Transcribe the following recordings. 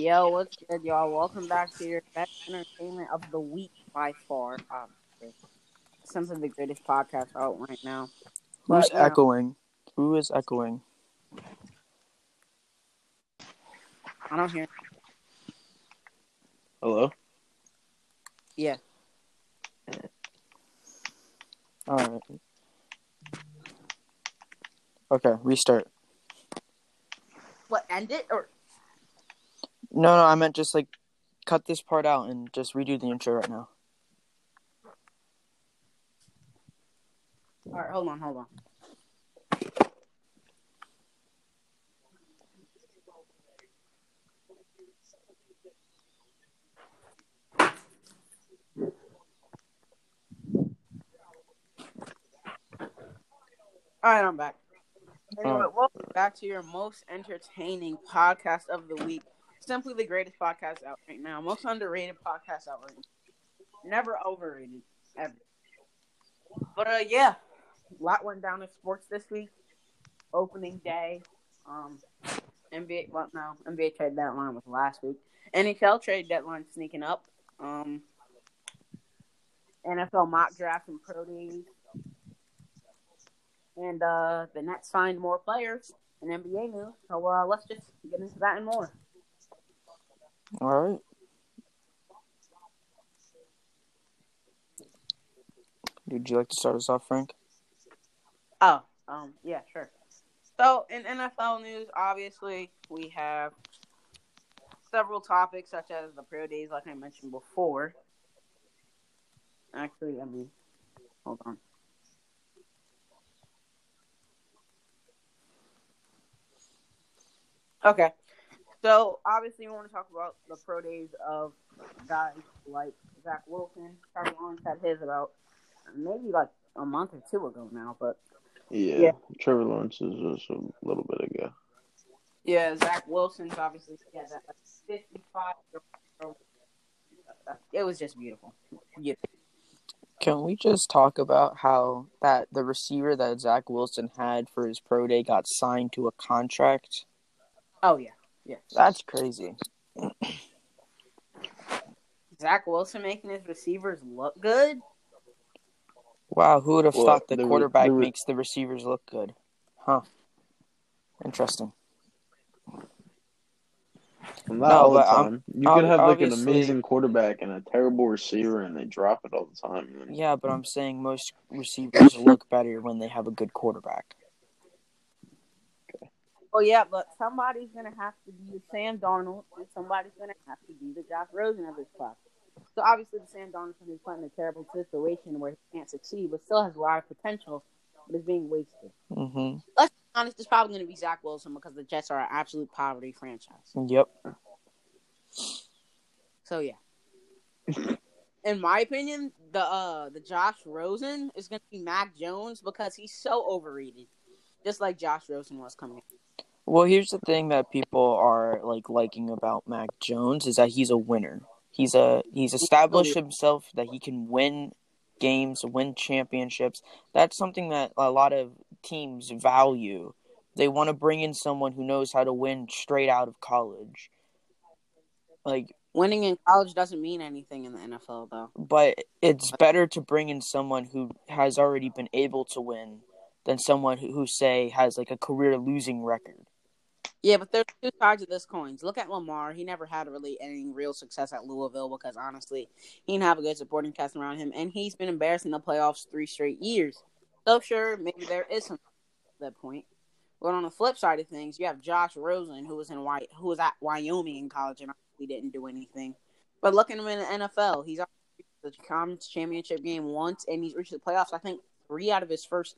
Yo, what's good, y'all? Welcome back to your best entertainment of the week by far. Um, Obviously, something the greatest podcast out right now. Who's But, you know, echoing? Who is echoing? I don't hear. Hello? Yeah, All right. Okay, restart. what? End it or? No, no, I meant just like cut this part out and just redo the intro right now. All right, hold on, hold on. All right, I'm back. Anyway, Alright. welcome back to your most entertaining podcast of the week. Simply the greatest podcast out right now. Most underrated podcast out right now. Never overrated, ever. But uh, yeah, a lot went down in sports this week. Opening day, um, NBA. Well, no, NBA trade deadline was last week. NHL trade deadline sneaking up. Um, NFL mock draft and pro days. And uh, the Nets signed more players in NBA news. So uh, let's just get into that and more. All right. Would you like to start us off, Frank? Oh, um, yeah, sure. So in NFL news, obviously we have several topics such as the pro days, like I mentioned before. Actually, I mean, hold on. Okay, so obviously we want to talk about the pro days of guys like Zach Wilson. Trevor Lawrence had his about maybe like a month or two ago now, but Yeah. Yeah. Trevor Lawrence is just a little bit ago. Yeah, Zach Wilson's obviously yeah, that like, 55. It was just beautiful. Yeah. Can we just talk about how that the receiver that Zach Wilson had for his pro day got signed to a contract? Oh yeah, yeah. That's crazy. Zach Wilson making his receivers look good. Wow, who would have Well, thought the the quarterback the re- makes the receivers look good? Huh. Interesting. Not No, all the but, um, time. you ob- could have like an amazing quarterback and a terrible receiver, and they drop it all the time. And Yeah, but I'm saying most receivers look better when they have a good quarterback. Oh yeah, but somebody's gonna have to be the Sam Darnold, and somebody's gonna have to be the Josh Rosen of this class. So obviously, the Sam Darnold is put in a terrible situation where he can't succeed, but still has a lot of potential, but is being wasted. hmm Let's be honest, it's probably gonna be Zach Wilson because the Jets are an absolute poverty franchise. Yep. So yeah. In my opinion, the uh the Josh Rosen is gonna be Mac Jones because he's so overrated. Just like Josh Rosen was coming in. Well, here's the thing that people are like liking about Mac Jones is that he's a winner. He's a he's established himself that he can win games, win championships. That's something that a lot of teams value. They want to bring in someone who knows how to win straight out of college. Like Winning in college doesn't mean anything in the NFL though. but it's better to bring in someone who has already been able to win than someone who, who say has like a career losing record. Yeah, but there's two sides of this coin. Look at Lamar. He never had really any real success at Louisville because honestly, he didn't have a good supporting cast around him, and he's been embarrassed in the playoffs three straight years. So sure, maybe there is some at that point. But on the flip side of things, you have Josh Rosen, who was in Wy- who was at Wyoming in college and we didn't do anything. But look at him in the NFL. He's the conference championship game once, and he's reached the playoffs. I think three out of his first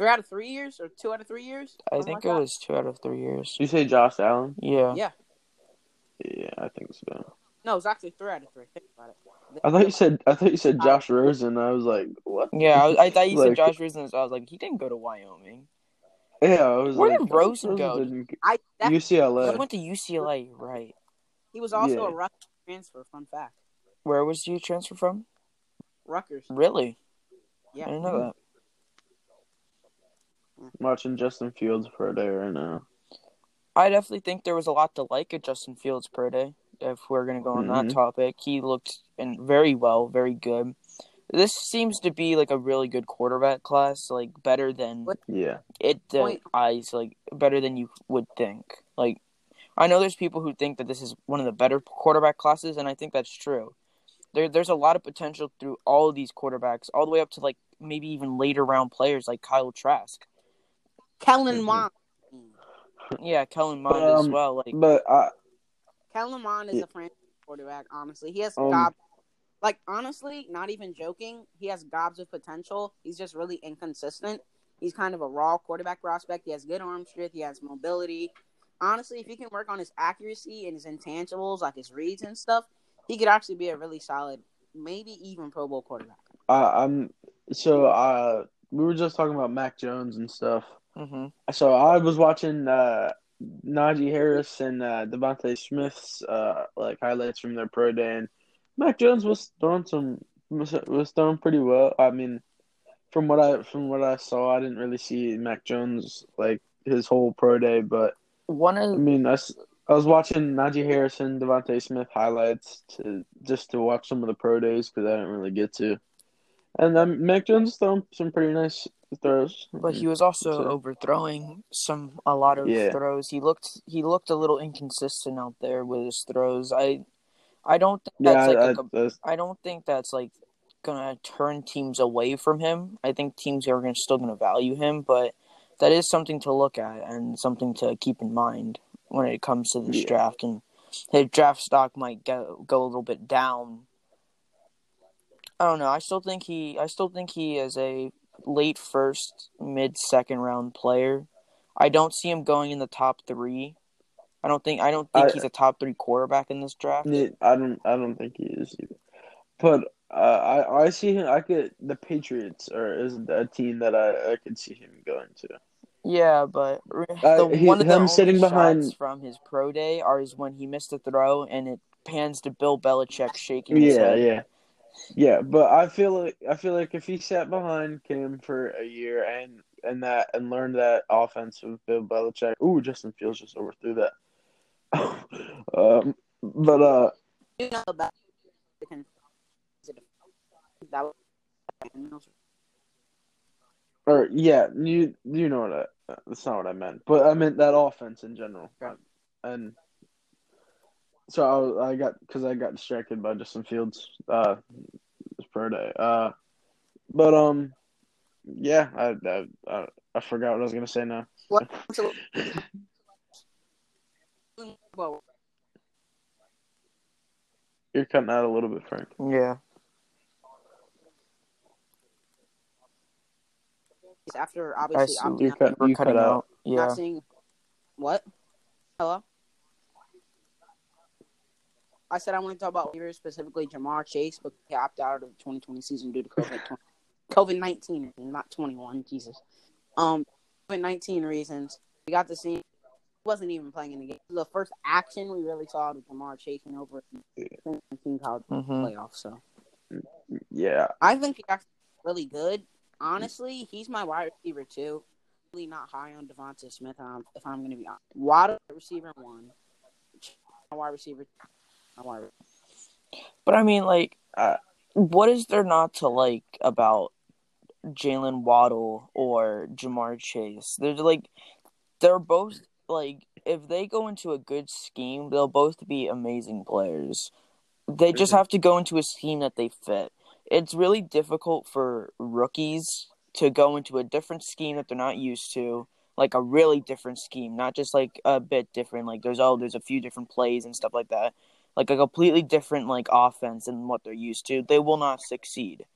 three out of three years, or two out of three years. I think like it that. was two out of three years. you say Josh Allen? Yeah. Yeah. Yeah, I think so. No, it's actually three out of three. Think about it. I thought you said I thought you said Josh Rosen. I was like, what? Yeah, I, was, I thought you said Josh Rosen. so I was like, he didn't go to Wyoming. Yeah, I was Where like, did Rosen go? didn't- I that, He went to UCLA, right? he was also Yeah. a Rutgers transfer. Fun fact: Where was you transfer from? Rutgers. Really? Yeah. I didn't know hmm. that. Watching Justin Fields for a day right now. I definitely think there was a lot to like at Justin Fields pro day. If we're gonna go on Mhm. that topic, he looked in very well, very good. This seems to be like a really good quarterback class, like better than What- Yeah. it the Point. eyes, like better than you would think. Like I know there's people who think that this is one of the better quarterback classes, and I think that's true. There, there's a lot of potential through all of these quarterbacks, all the way up to like maybe even later round players like Kyle Trask. Kellen Mhm. Mond. Yeah, Kellen Mond as Um, well. Like But I Kellen Mond is Yeah. a franchise quarterback. Honestly, he has Um, gob. Like honestly, not even joking, he has gobs of potential. He's just really inconsistent. He's kind of a raw quarterback prospect. He has good arm strength. He has mobility. Honestly, if he can work on his accuracy and his intangibles, like his reads and stuff, he could actually be a really solid, maybe even Pro Bowl quarterback. I, I'm so uh we were just talking about Mac Jones and stuff. Hmm So I was watching uh Najee Harris and uh Devonta Smith's uh like highlights from their pro day and Mac Jones was throwing some was, was throwing pretty well. I mean from what I from what I saw I didn't really see Mac Jones like his whole pro day but one of I mean I was watching Najee Harris and Devonta Smith highlights to just to watch some of the pro days because I didn't really get to. And um, Mac Jones throwing some pretty nice throws. But he mm-hmm. was also So- overthrowing some a lot of Yeah. throws. He looked he looked a little inconsistent out there with his throws. I I don't think yeah, that's I, like a, I, that's- I don't think that's like gonna turn teams away from him. I think teams are gonna still gonna value him, but that is something to look at and something to keep in mind when it comes to this Yeah. draft. And his draft stock might go go a little bit down. I don't know. I still think he I still think he is a late first, mid second round player. I don't see him going in the top three. I don't think I don't think I- he's a top three quarterback in this draft. I don't. I don't think he is either. But uh, I I see him. I could. The Patriots are is a team that I I could see him going to. Yeah, but Uh, the he- one of the him sitting shots behind- from his pro day are is when he missed a throw and it pans to Bill Belichick shaking his Yeah, head. yeah, yeah. But I feel like I feel like if he sat behind Cam for a year and and that and learned that offense with Bill Belichick. Ooh, Justin Fields just overthrew that. um, but uh, You know that or yeah, you you know what I, that's not what I meant, but I meant that offense in general, Right. and so I, I got because I got distracted by Justin Fields uh this pro day, uh, but um, yeah, I I I, I forgot what I was gonna say now. What? You're cutting out a little bit, Frank. Yeah. after I obviously see. opting You out, cut We're you cutting cut out. out. Yeah. not seeing what? Hello. I said I want to talk about receivers, specifically Ja'Marr Chase, but he opted out of the 2020 season due to COVID COVID 19, not 21. Jesus. Um, COVID 19 reasons. We got to see. He wasn't even playing in the game. The first action we really saw was Ja'Marr chasing over the 2019 college hmm playoffs. So Yeah, I think he's actually really good. Honestly, he's my wide receiver too. Really not high on Devonta Smith. Um, if I'm going to be honest, wide receiver one, wide receiver, my wide. But I mean, like, Uh, what is there not to like about Jalen Waddle or Ja'Marr Chase? They're like, they're both like, if they go into a good scheme, they'll both be amazing players. They just Mhm. have to go into a scheme that they fit. It's really difficult for rookies to go into a different scheme that they're not used to, like a really different scheme, not just like a bit different. Like there's oh, there's a few different plays and stuff like that. Like a completely different like offense than what they're used to. They will not succeed.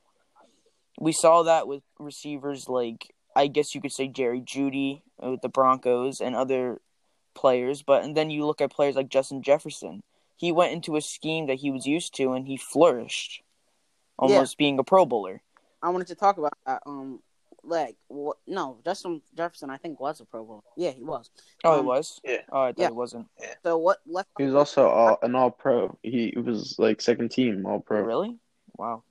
We saw that with receivers like I guess you could say Jerry Jeudy with the Broncos and other players, but and then you look at players like Justin Jefferson. He went into a scheme that he was used to and he flourished, almost being a Pro Bowler. I wanted to talk about that. Um, like what? No, Justin Jefferson, I think was a Pro Bowl. Yeah, he was. Oh, it Um, was. yeah. Oh, I thought Yeah. it wasn't. Yeah. So what? Let's he was also all, an All Pro. He was like second team All Pro. Really? Wow.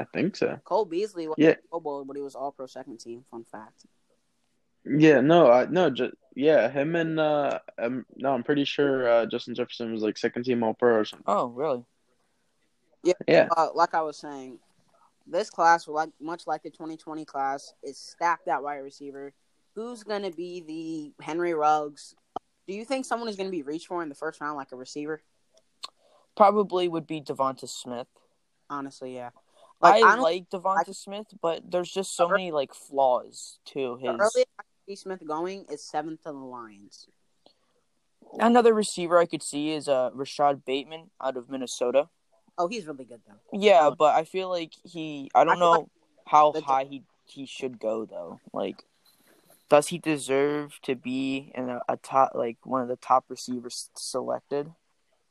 I think so. Cole Beasley was Yeah. a Pro Bowl, but he was All Pro second team. Fun fact. Yeah, no, I no, just yeah, him and uh, um, no, I'm pretty sure uh, Justin Jefferson was like second team All Pro or something. Oh, really? Yeah, Uh, like I was saying, this class, like much like the 2020 class, is stacked at wide receiver. Who's gonna be the Henry Ruggs? Do you think someone is gonna be reached for in the first round, like a receiver? Probably would be Devonta Smith. Honestly, yeah. I, I like Devonta Smith, but there's just so many like flaws to his. earliest I Smith going is seventh to the Lions. Another receiver I could see is uh Rashod Bateman out of Minnesota. Oh, he's really good though. Yeah, Oh. but I feel like he. I I don't feel like know how high he he should go though. Like, does he deserve to be in a, a top like one of the top receivers selected?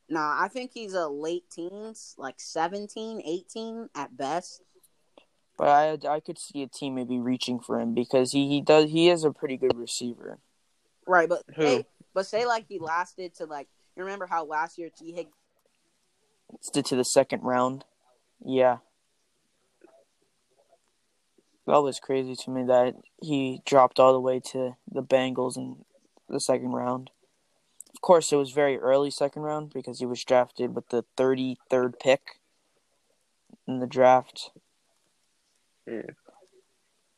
Nah, I think he's a late teens, like 17, 18 at best. But I I could see a team maybe reaching for him because he, he does he is a pretty good receiver. Right, but Who? hey, but say like he lasted to like you remember how last year Tee Higgins to, to the second round. Yeah. That was crazy to me that he dropped all the way to the Bengals in the second round. Of course, it was very early second round because he was drafted with the 33rd pick in the draft. Yeah.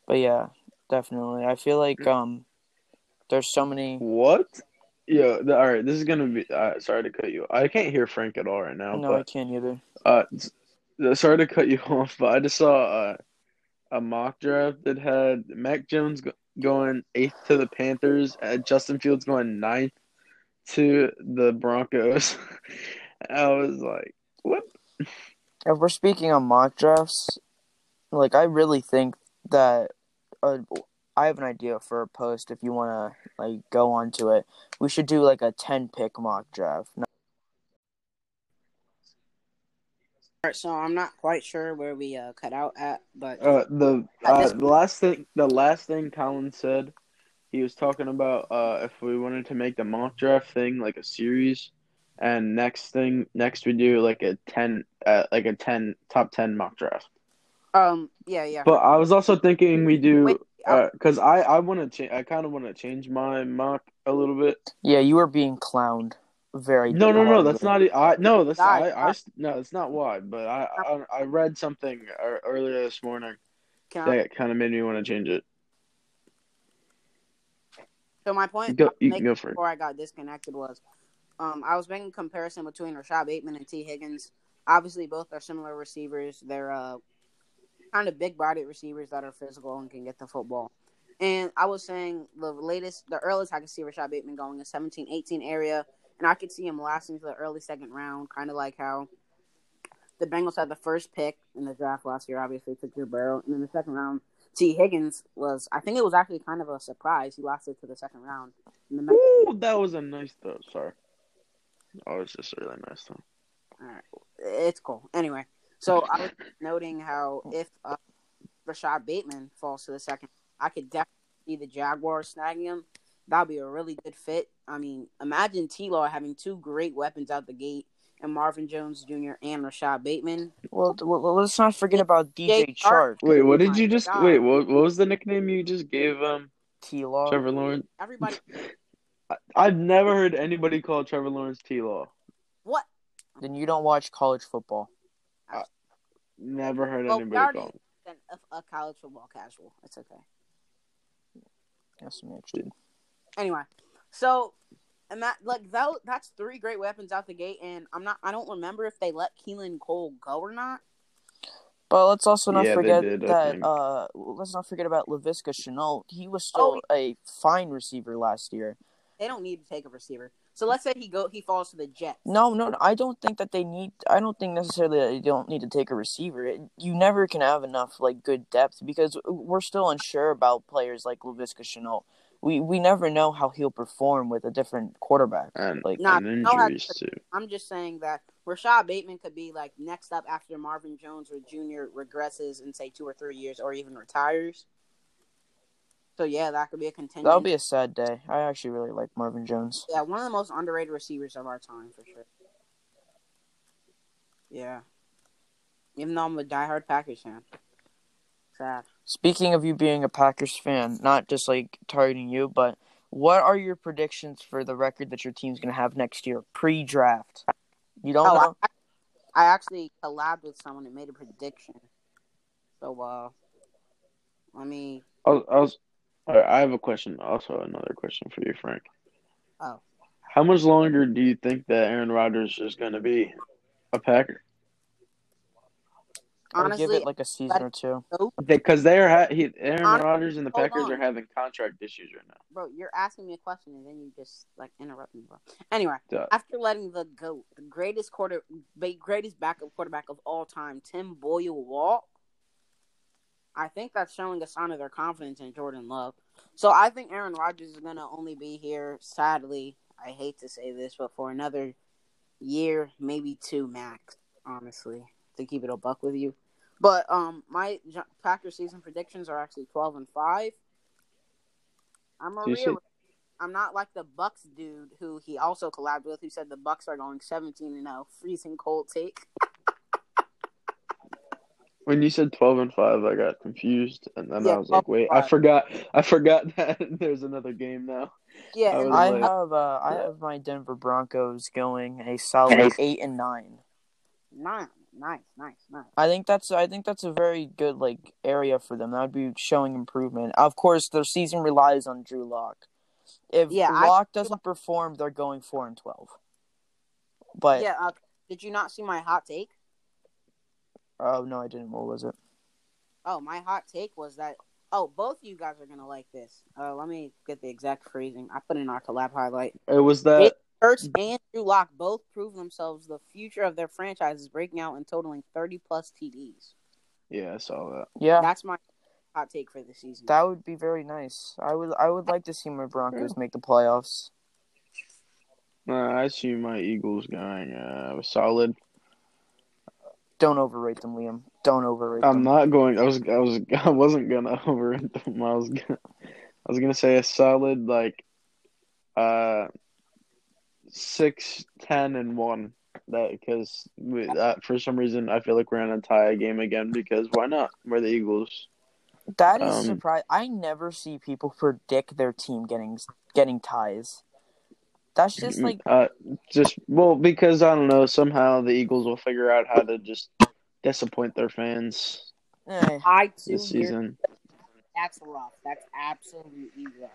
But yeah, definitely. I feel like um there's so many what? Yeah, the, all right. This is gonna be. Uh, sorry to cut you. I can't hear Frank at all right now. No, I can't either. Uh, sorry to cut you off, but I just saw uh, a mock draft that had Mac Jones go- going eighth to the Panthers, uh, Justin Fields going ninth to the Broncos. I was like, what? If we're speaking on mock drafts, like I really think that uh, I have an idea for a post. If you want to like go onto it, we should do like a ten pick mock draft. No- Alright, so I'm not quite sure where we uh, cut out at, but Uh, the At uh, this- the last thing, the last thing Colin said, he was talking about uh, if we wanted to make the mock draft thing like a series, and next thing, next we do like a ten, uh, like a ten top ten mock draft. um, yeah, yeah. But I was also thinking we do Wait, uh, because I I want to change. I kind of want to change my mock a little bit. Yeah, you were being clowned very. No, no, no. That's not. I no. That's Why? I, I. No, it's not why. But I I, I read something uh, earlier this morning Can I, that kind of made me want to change it. so my point Go, you can go for it. before I got disconnected was, um, I was making a comparison between Rashod Bateman and Tee Higgins. Obviously, both are similar receivers. They're uh, kind of big-bodied receivers that are physical and can get the football. And I was saying the latest, the earliest I could see Rashod Bateman going is 17, 18 area, and I could see him lasting to the early second round, kind of like how the Bengals had the first pick in the draft last year. Obviously, took Joe Burrow, and in the second round, Tee Higgins was. I think it was actually kind of a surprise. He lasted to the second round. The Ooh, that was a nice throw. Sorry. Oh, it's just a really nice throw. All right, it's cool. Anyway, so I was noting how if uh, Rashod Bateman falls to the second, I could definitely see the Jaguars snagging him. That'd be a really good fit. I mean, imagine T. Law having two great weapons out the gate, and Marvin Jones Jr. and Rashod Bateman. Well, well, let's not forget about DJ Chark. Chark, Wait, what did you just? God. Wait, what? What was the nickname you just gave um T Law. Trevor Lawrence? Everybody, I- I've never heard anybody call Trevor Lawrence T Law. what? Then you don't watch college football. Never heard Well, anybody call him. A, a college football casual. It's okay. Yes, Mitch, dude. Anyway, so and that like that that's three great weapons out the gate, and I'm not. I don't remember if they let Keelan Cole go or not. But let's also not Yeah, forget did, that uh let's not forget about Laviska Shenault. He was still Oh, a fine receiver last year. They don't need to take a receiver. So let's say he go he falls to the Jets. No, no, no, I don't think that they need. I don't think necessarily that they don't need to take a receiver. It, you never can have enough like good depth because we're still unsure about players like Laviska Shenault. We we never know how he'll perform with a different quarterback. And Like Nah, and no, I- injuries too. I'm just saying that Rashod Bateman could be like next up after Marvin Jones or Jr. regresses in say two or three years or even retires. So yeah, that could be a contention. that'll be a sad day. I actually really like Marvin Jones. yeah, one of the most underrated receivers of our time for sure. Yeah. Even though I'm a diehard Packers fan. Sad. Speaking of you being a Packers fan, not just like targeting you, but what are your predictions for the record that your team's going to have next year pre-draft? You don't Oh, know? I, I actually collabed with someone and made a prediction. So, uh, let me. I was, I was all right, I have a question. Also, another question for you, Frank. Oh. How much longer do you think that Aaron Rodgers is going to be a Packer? Honestly, give it like a season or two. Because they're ha- he, Aaron Hon- Rodgers and the Packers on. are having contract issues right now. bro, you're asking me a question and then you just like interrupt me, bro. Anyway, Duh. after letting the goat, the greatest quarter, greatest backup quarterback of all time, Tim Boyle walk, I think that's showing a sign of their confidence in Jordan Love. So I think Aaron Rodgers is gonna only be here. Sadly, I hate to say this, but for another year, maybe two max. Honestly, to keep it a buck with you. But um, my Packers season predictions are actually twelve and five. I'm a Do you see- real. I'm not like the Bucks dude who he also collabed with, who said the Bucks are going 17 and 0, freezing cold take. When you said twelve and five, I got confused, and then Yeah, I was like, 12 and "Wait, I forgot. I forgot that there's another game now." Yeah, I and I like- have uh, I have my Denver Broncos going a solid eight and nine. Nine, nice, nice, nice. I think that's I think that's a very good like area for them. That would be showing improvement. Of course, their season relies on Drew Lock. If Yeah, Lock doesn't perform, they're going four and twelve. But yeah, uh, did you not see my hot take? Oh no, I didn't. What was it? Oh, my hot take was that. Oh, both of you guys are gonna like this. Uh, let me get the exact phrasing. I put in our collab highlight. It was that. Hurts and Drew Lock both prove themselves the future of their franchises, breaking out and totaling 30 plus TDs. Yeah, I saw that. Yeah, That's my hot take for the season. that would be very nice. I would I would like to see my Broncos make the playoffs. Uh, I see my Eagles going uh, solid. Don't overrate them, Liam. Don't overrate them. I'm not going. I was. I was. I wasn't gonna overrate them. I was. Gonna, I was gonna say a solid like, uh, six, ten, and one. That because we, uh, for some reason I feel like we're gonna tie a game again because why not? We're the Eagles. That is Um, surprise. I never see people predict their team getting getting ties. That's just like uh, just well because I don't know. Somehow the Eagles will figure out how to just disappoint their fans I too. this season. That's rough. That's absolutely rough.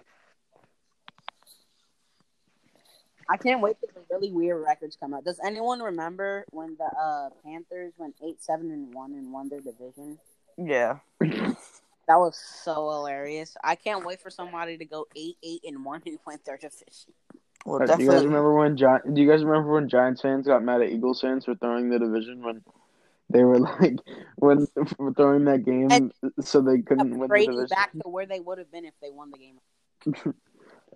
I can't wait till the really weird records come out. Does anyone remember when the uh, Panthers went eight, seven, and one and won their division? yeah. That was so hilarious. I can't wait for somebody to go eight, eight, and one and win their division. Well, Uh, do you guys remember when Gi- Do you guys remember when Giants fans got mad at Eagles fans for throwing the division when they were like when for throwing that game And- so they couldn't win the division? back to where they would have been if they won the game.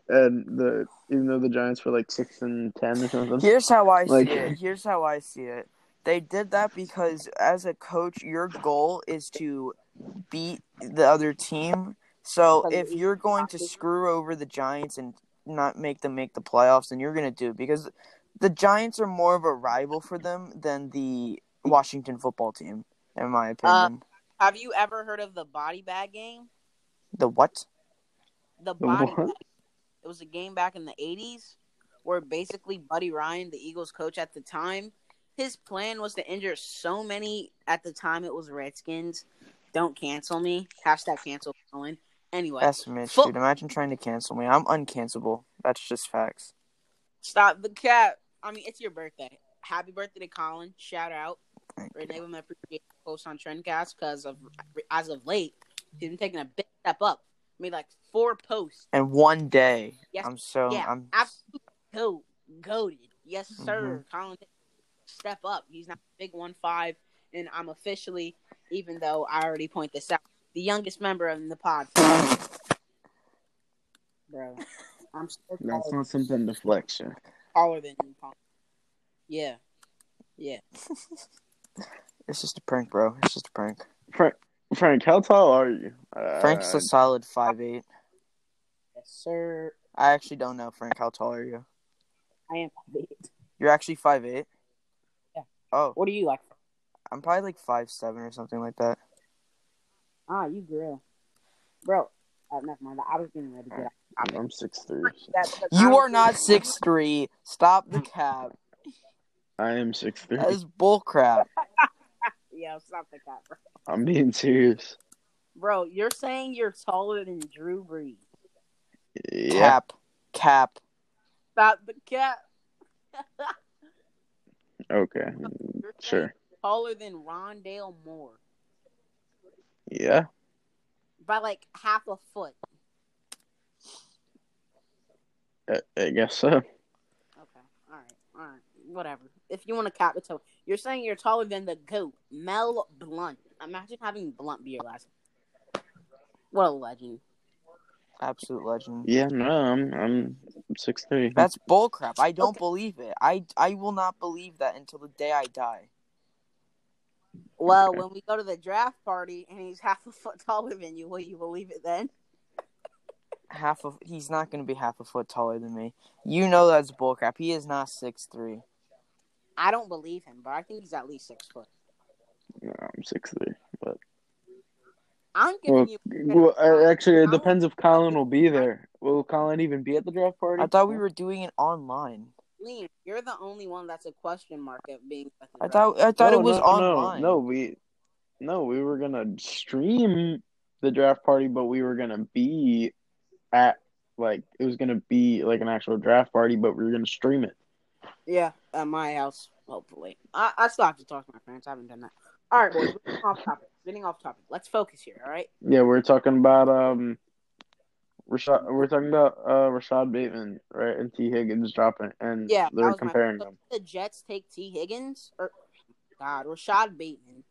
And the even though the Giants were like six and ten or something. Here's how I Like- see it. Here's how I see it. They did that because as a coach, your goal is to beat the other team. So if you're going to screw over the Giants and not make them make the playoffs, then you're going to do it because the Giants are more of a rival for them than the Washington football team, in my uh, opinion. Have you ever heard of the body bag game? the what? The The body what? bag. It was a game back in the '80s where basically Buddy Ryan, the Eagles coach at the time, his plan was to injure so many. At the time, it was Redskins. Don't cancel me. Hashtag cancel Colin. Anyway, That's Mitch, Fo- dude. Imagine trying to cancel me. I'm uncancelable. That's just facts. stop the cat. I mean, it's your birthday. Happy birthday to Colin. Shout out. Thank. Renee would appreciate the post on Trendcast because of as of late, he's been taking a big step up. Made like four posts. And one day, Yes. I'm so yeah, I'm absolutely go goaded. Yes, sir. Mm-hmm. Colin, step up. He's not big one five, and I'm officially, even though I already point this out, the youngest member of the pod. Bro, I'm so That's not something to flex. yeah. taller than you. Colin. Yeah, yeah. It's just a prank, bro. It's just a prank. Frank, Frank, how tall are you? Uh, Frank's a solid five eight. Yes, sir. I actually don't know, Frank. How tall are you? I am big. You're actually five eight. Yeah. Oh, What are you like? I'm probably like five seven or something like that. Ah, you grill, bro. Uh, never mind. I was getting ready to get. out. I'm six three. That because You are not six three. Stop the cap. I am six three. That is bullcrap. Yeah, stop the cap, bro. I'm being serious. Bro, you're saying you're taller than Drew Brees. Yeah. Cap. Cap. Stop the cap. Okay. You're Sure. Taller than Rondale Moore Yeah. by like half a foot. I, I guess so. Okay. All right. All right. Whatever. If you want to cap it, so you're saying you're taller than the goat, Mel Blount. Imagine having Blount be your last. What a legend. Absolute legend. Yeah. No. I'm I'm six three. That's bullcrap. I don't Okay. believe it. I I will not believe that until the day I die. Well, when we go to the draft party and he's half a foot taller than you, will you believe it then? Half of he's not going to be half a foot taller than me. You know that's bullcrap. He is not six three. I don't believe him, but I think he's at least six foot. No, I'm six three. But I'm giving well, you. well, uh, actually, it depends if Colin will be there. Will Colin even be at the draft party? I thought we were doing it online. Liam, you're the only one that's a question mark at being. I thought I thought No, it was no, online. No, no, we no, we were gonna stream the draft party, but we were gonna be at like it was gonna be like an actual draft party, but we were gonna stream it. Yeah, at my house, hopefully. I, I still have to talk to my parents. I haven't done that. All right, boys. Getting off topic. Getting off topic. Let's focus here. All right. Yeah, we're talking about um, Rashod. We're talking about uh Rashod Bateman, right? And Tee Higgins dropping, and Yeah, they're my- comparing them. The Jets take Tee Higgins or God Rashod Bateman,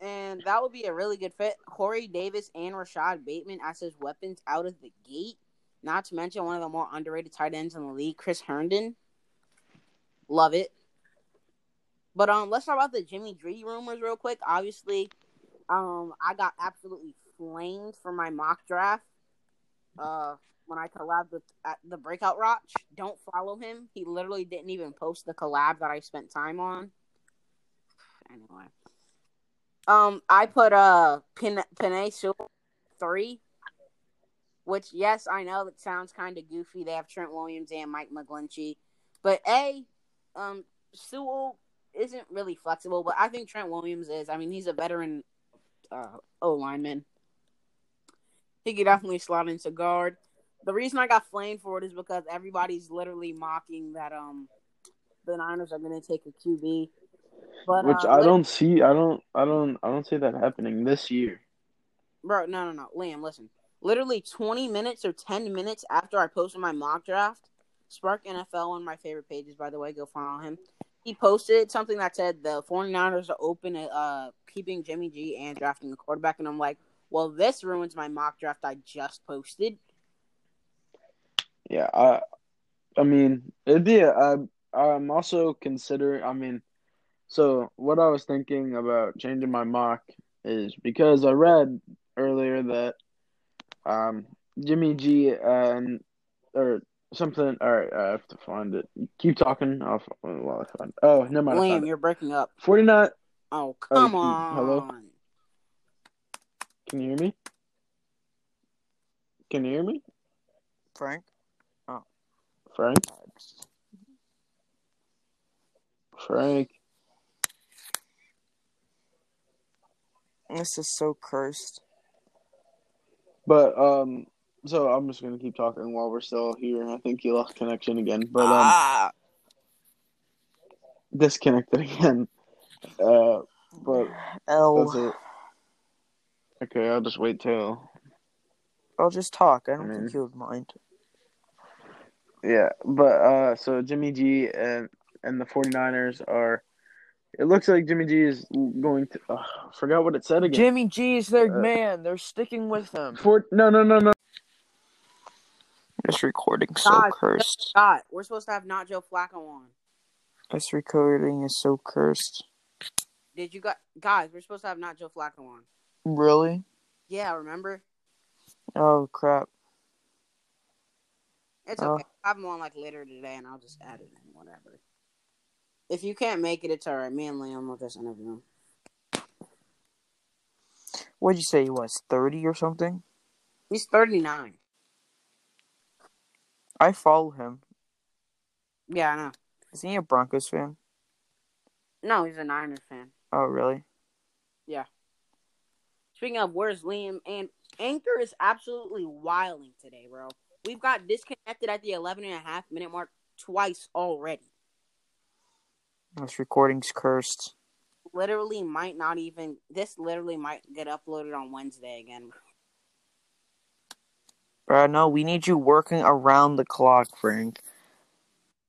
and that would be a really good fit. Corey Davis and Rashod Bateman as his weapons out of the gate. Not to mention one of the more underrated tight ends in the league, Chris Herndon. Love it. But um, let's talk about the Jimmy G rumors real quick. Obviously, um, I got absolutely flamed for my mock draft. Uh, when I collabed with the Breakout Roch. Don't follow him. He literally didn't even post the collab that I spent time on. Anyway, um, I put uh Penei Sewell three, which yes, I know that sounds kind of goofy. They have Trent Williams and Mike McGlinchey, but a um Sewell isn't really flexible, but I think Trent Williams is. I mean, he's a veteran uh, O lineman. He could definitely slot into guard. The reason I got flamed for it is because everybody's literally mocking that um the Niners are going to take a QB. But Which uh, I don't see. I don't. I don't. I don't see that happening this year. bro. No, no, no, Liam. Listen, literally 20 minutes or 10 minutes after I posted my mock draft, Spark NFL, one of my favorite pages, by the way, go follow him. He posted something that said the 49ers are open at uh keeping Jimmy G and drafting a quarterback, and I'm like, well, this ruins my mock draft I just posted. Yeah. I. I mean, it'd be. A, I. I'm also considering. I mean, so what I was thinking about changing my mock is because I read earlier that um Jimmy G and or something. All right, I have to find it. Keep talking. I'll while I find. Oh, never mind. I Liam, you're breaking up. Forty nine. Oh, come can- on. hello? Can you hear me? Can you hear me, Frank. Oh. Frank? Frank. This is so cursed. But um, so I'm just gonna keep talking while we're still here. I think you lost connection again, but um, ah, disconnected again. Uh, but L. that's it. Okay, I'll just wait till. I'll just talk. I don't I mean- think you would mind. Yeah, but uh, so Jimmy G and and the 49ers are. It looks like Jimmy G is going to. Uh, forgot what it said again. Jimmy G is their Uh, man. They're sticking with him. For no no no no. This recording so God. cursed. God, we're supposed to have not Joe Flacco on. This recording is so cursed. Did you got guys? We're supposed to have not Joe Flacco on. Really? Yeah, remember? Oh crap. It's Oh. okay. I'll have him on like later today, and I'll just add it in. Whatever. If you can't make it, it's alright. Me and Liam will just interview him. What'd you say he was? Thirty or something? He's 39. I follow him. Yeah, I know. Is he a Broncos fan? No, he's a Niners fan. Oh, really? Speaking of, where's Liam? And Anchor is absolutely wilding today, bro. We've got disconnected at the 11 and a half minute mark twice already. This recording's cursed. Literally might not even. This literally might get uploaded on Wednesday again. Bro, no, we need you working around the clock, Frank.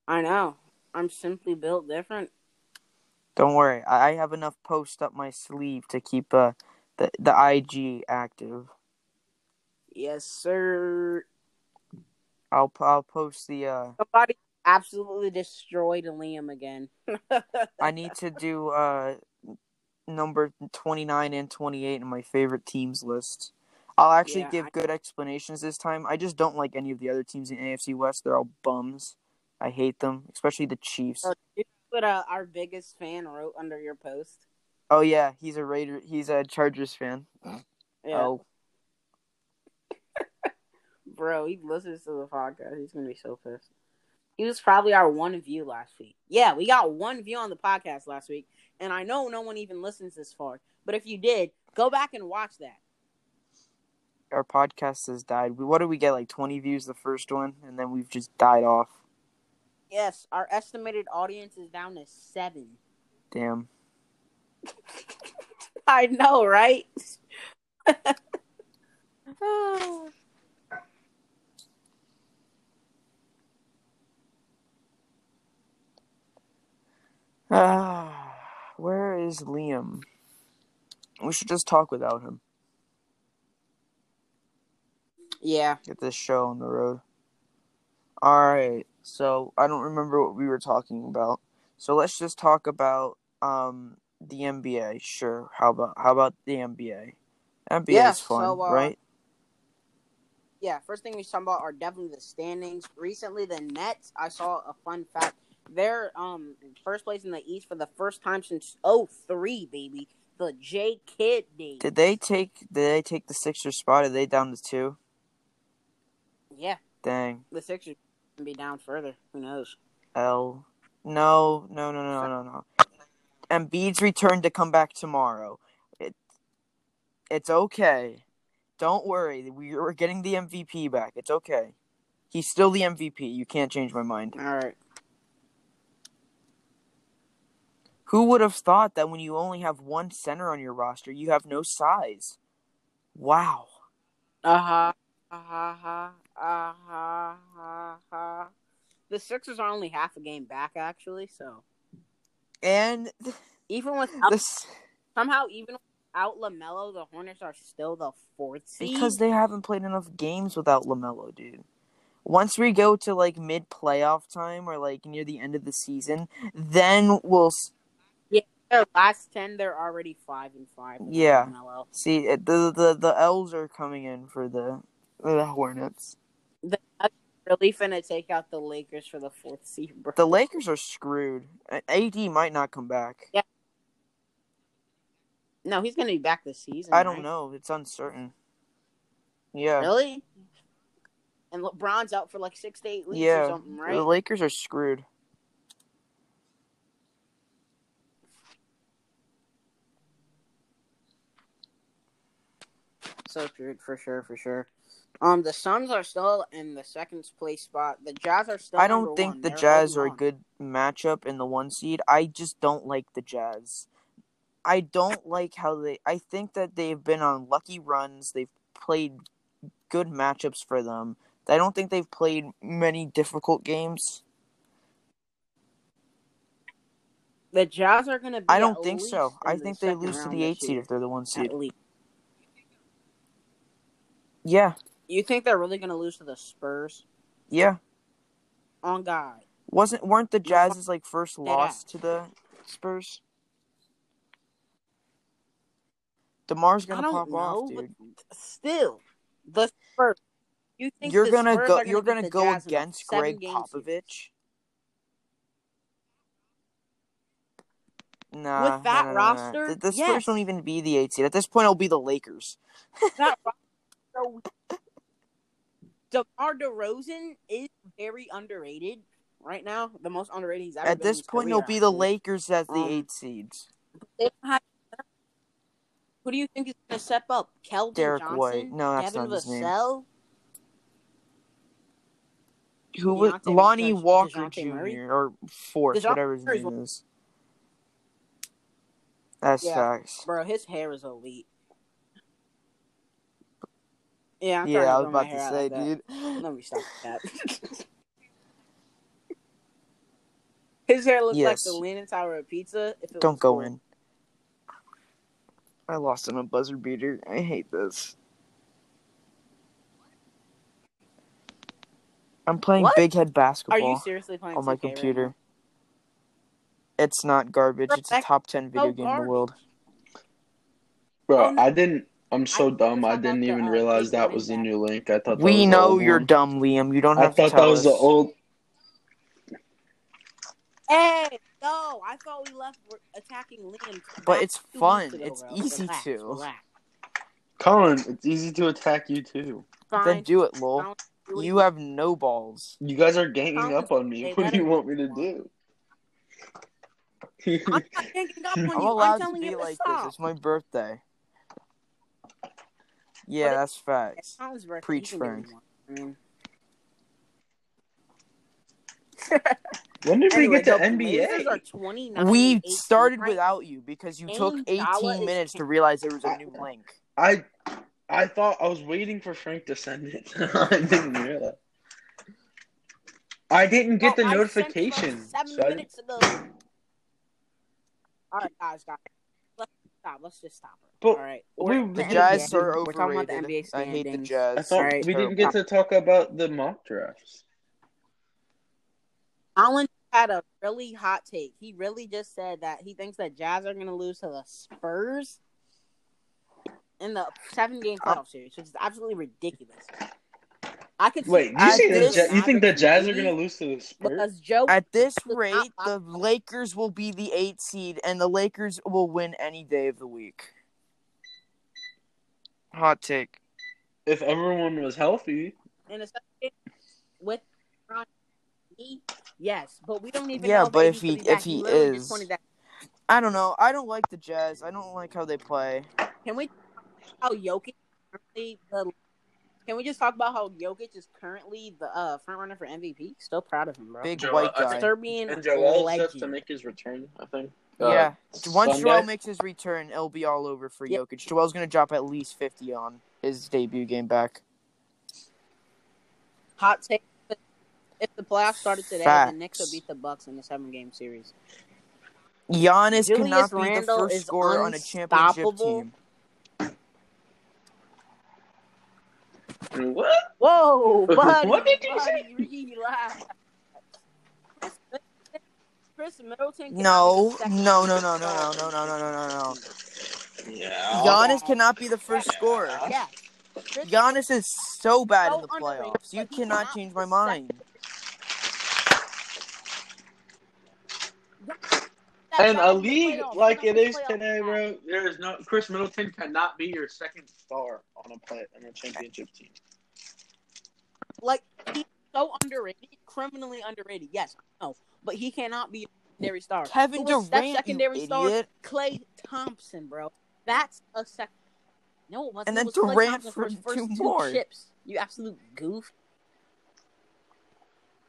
I know. I'm simply built different. Don't worry, I have enough posts up my sleeve to keep uh, the the IG active. Yes, sir. I'll I'll post the uh. Somebody absolutely destroyed Liam again. I need to do uh number twenty nine and twenty eight in my favorite teams list. I'll actually Yeah, give I- good explanations this time. I just don't like any of the other teams in AFC West. They're all bums. I hate them, especially the Chiefs. Know what uh, our biggest fan wrote under your post? Oh yeah, he's a Raider. He's a Chargers fan. Yeah. Oh, Bro, he listens to the podcast. He's gonna be so pissed. He was probably our one view last week. Yeah, we got one view on the podcast last week, and I know no one even listens this far. But if you did, go back and watch that. our podcast has died. We, what did we get? Like twenty views the first one, and then we've just died off. Yes, our estimated audience is down to seven. Damn. I know, right? Ah, where is Liam? We should just talk without him. yeah, Get this show on the road. All right. So I don't remember what we were talking about. So let's just talk about um the NBA. Sure. How about how about the NBA? NBA Yeah, is fun, so, uh, right? yeah. First thing we talk about are definitely the standings. Recently, the Nets. I saw a fun fact. They're um first place in the East for the first time since 03, baby. The J Kidd days. Did they take did they take the Sixers spot? Are they down to two? Yeah, Dang. the Sixers can be down further. Who knows? L. No, no, no, no, no, no. Embiid's return to come back tomorrow. It, it's okay. Don't worry. We, we're getting the MVP back. It's okay. He's still the MVP. You can't change my mind. All right. Who would have thought that when you only have one center on your roster, you have no size? Wow. Uh huh. Uh huh. Uh huh. Uh huh. The Sixers are only half a game back, actually. So And even without this somehow even without LaMelo, the Hornets are still the fourth seed. because they haven't played enough games without LaMelo, dude. Once we go to like mid playoff time or like near the end of the season, then we'll s- their last ten, they're already five and five. Yeah. See the the the L's are coming in for the the Hornets. Really finna take out the Lakers for the fourth seed, bro. The Lakers are screwed. AD might not come back. Yeah. no, he's gonna be back this season. I don't right? know. It's uncertain. Yeah. Really? And LeBron's out for like six to eight weeks Yeah. or something, The? Lakers are screwed. So true, for sure, for sure. Um, the Suns are still in the second place spot. The Jazz are still. I don't think one. the They're Jazz are a good matchup in the one seed. I just don't like the Jazz. I don't like how they. I think that they've been on lucky runs. They've played good matchups for them. I don't think they've played many difficult games. The Jazz are gonna. Be I don't think so. I the think they lose to the eight seed if they're the one seed. Yeah, You think they're really gonna lose to the Spurs? yeah. On God. Wasn't weren't the Jazz's like first loss to the Spurs? Demar's gonna pop know, off, dude. still, the Spurs. You think You're gonna Spurs go. gonna You're gonna go Jazz against Gregg seven-game series? Popovich. Nah, With that no, no. roster, Th- the Spurs yes. don't even be the eight seed. At this point, it'll be the Lakers. That so DeMar DeRozan is very underrated right now. The most underrated he's ever At this point, career, it'll be the. Lakers as the Um, eight seeds. Have- Who do you think is going to step up? Keldon Derek Johnson, White. No, that's Devin not his name. Who was Lonnie Walker? Jr. or fourth, Dejounte whatever his name is. That's Yeah. facts. Bro, his hair is elite. Yeah, I'm Yeah, I was about to say, like that. dude. Let me stop that. His hair looks like the Leaning Tower of Pizza. If it Don't was go cool. in. I lost on a buzzer beater. I hate this. I'm playing What? big head basketball. Are you seriously playing on my 2K right computer. It's not garbage. It's a top ten video so game in the world. Bro, Oh. I didn't. I'm so I- dumb. I didn't about to, even uh, realize that was the new link. I thought that We was the know old you're one. dumb, Liam. You don't I have to thought tell that was us. the old. Hey, no, I thought we left attacking Liam. But it's fun. weeks ago, It's bro. easy Relax, to. relax. Colin, it's easy to attack you too. Then do it, lol. Fine. Do what You have no balls. You guys are ganging Colin, up on me. What do you want me to do? I'm not ganging up on I'm you. I'm allowed to telling be you to like stop. this. It's my birthday. Yeah, But it- that's facts. It's Colin's birthday. Preach, He can do Frank. what he wants. when did Anyway, we get to the NBA? We started right without you because you took 18 Dalla minutes to realize there was a new link. I I thought I was waiting for Frank to send it. I didn't realize. I didn't get Oh, the I sent like, notification. Seven so minutes ago. All right, guys, guys. Let's stop. Let's just stop it. But All right. we- We're- the NBA Jazz are We're talking about the overrated. NBA I hate the. Jazz. I thought Alright, we didn't get to talk about the mock drafts. Allen had a really hot take. He really just said that he thinks that Jazz are going to lose to the Spurs in the seven game playoff series, which is absolutely ridiculous. I could see- Wait, you I say the think- Ja- you think the Jazz are gonna lose to the Spurs? because Joe At this rate, the. Lakers will be the eight seed, and the Lakers will win any day of the week. Hot take. If everyone was healthy, in a second game with Ron yes, but we don't even Yeah, know but if he- if back. he is- I don't know. I don't like the Jazz. I don't like how they play. Can we how Jokic currently the can we just talk about how Jokic is currently the uh, front runner for MVP? Still proud of him, bro. Big Joel- white guy. Serbian and Joel's set to make his return. I think. yeah. Uh, Once Sunday? Joel makes his return, it'll be all over for Yeah. Jokic. Joel's gonna drop at least fifty on his debut game back. Hot take: If the playoffs started today, Facts. the Knicks would beat the Bucks in the seven game series. Giannis Julius cannot be the Randle first is scorer on a championship unstoppable. team. What? Whoa, buddy! What did you buddy, Relax. Khris Middleton. No, be the second no, no, no, no, no, no, no, no, no, no, no. Yeah. Giannis cannot be the first scorer. Yes. Chris Giannis is so bad in the playoffs. You cannot cannot change my the mind. In bad a league playoffs. like He's it not is playoff today, bad. bro, there is no Khris Middleton cannot be your second star on a play on a championship team. Like he's so underrated, criminally underrated. Yes, no, but he cannot be a secondary star. Kevin Who was that Durant, secondary you star? idiot. Klay Thompson, bro. That's a second. No, it wasn't. And It then was Klay Durant Thompson for his first two two more. chips. You absolute goof.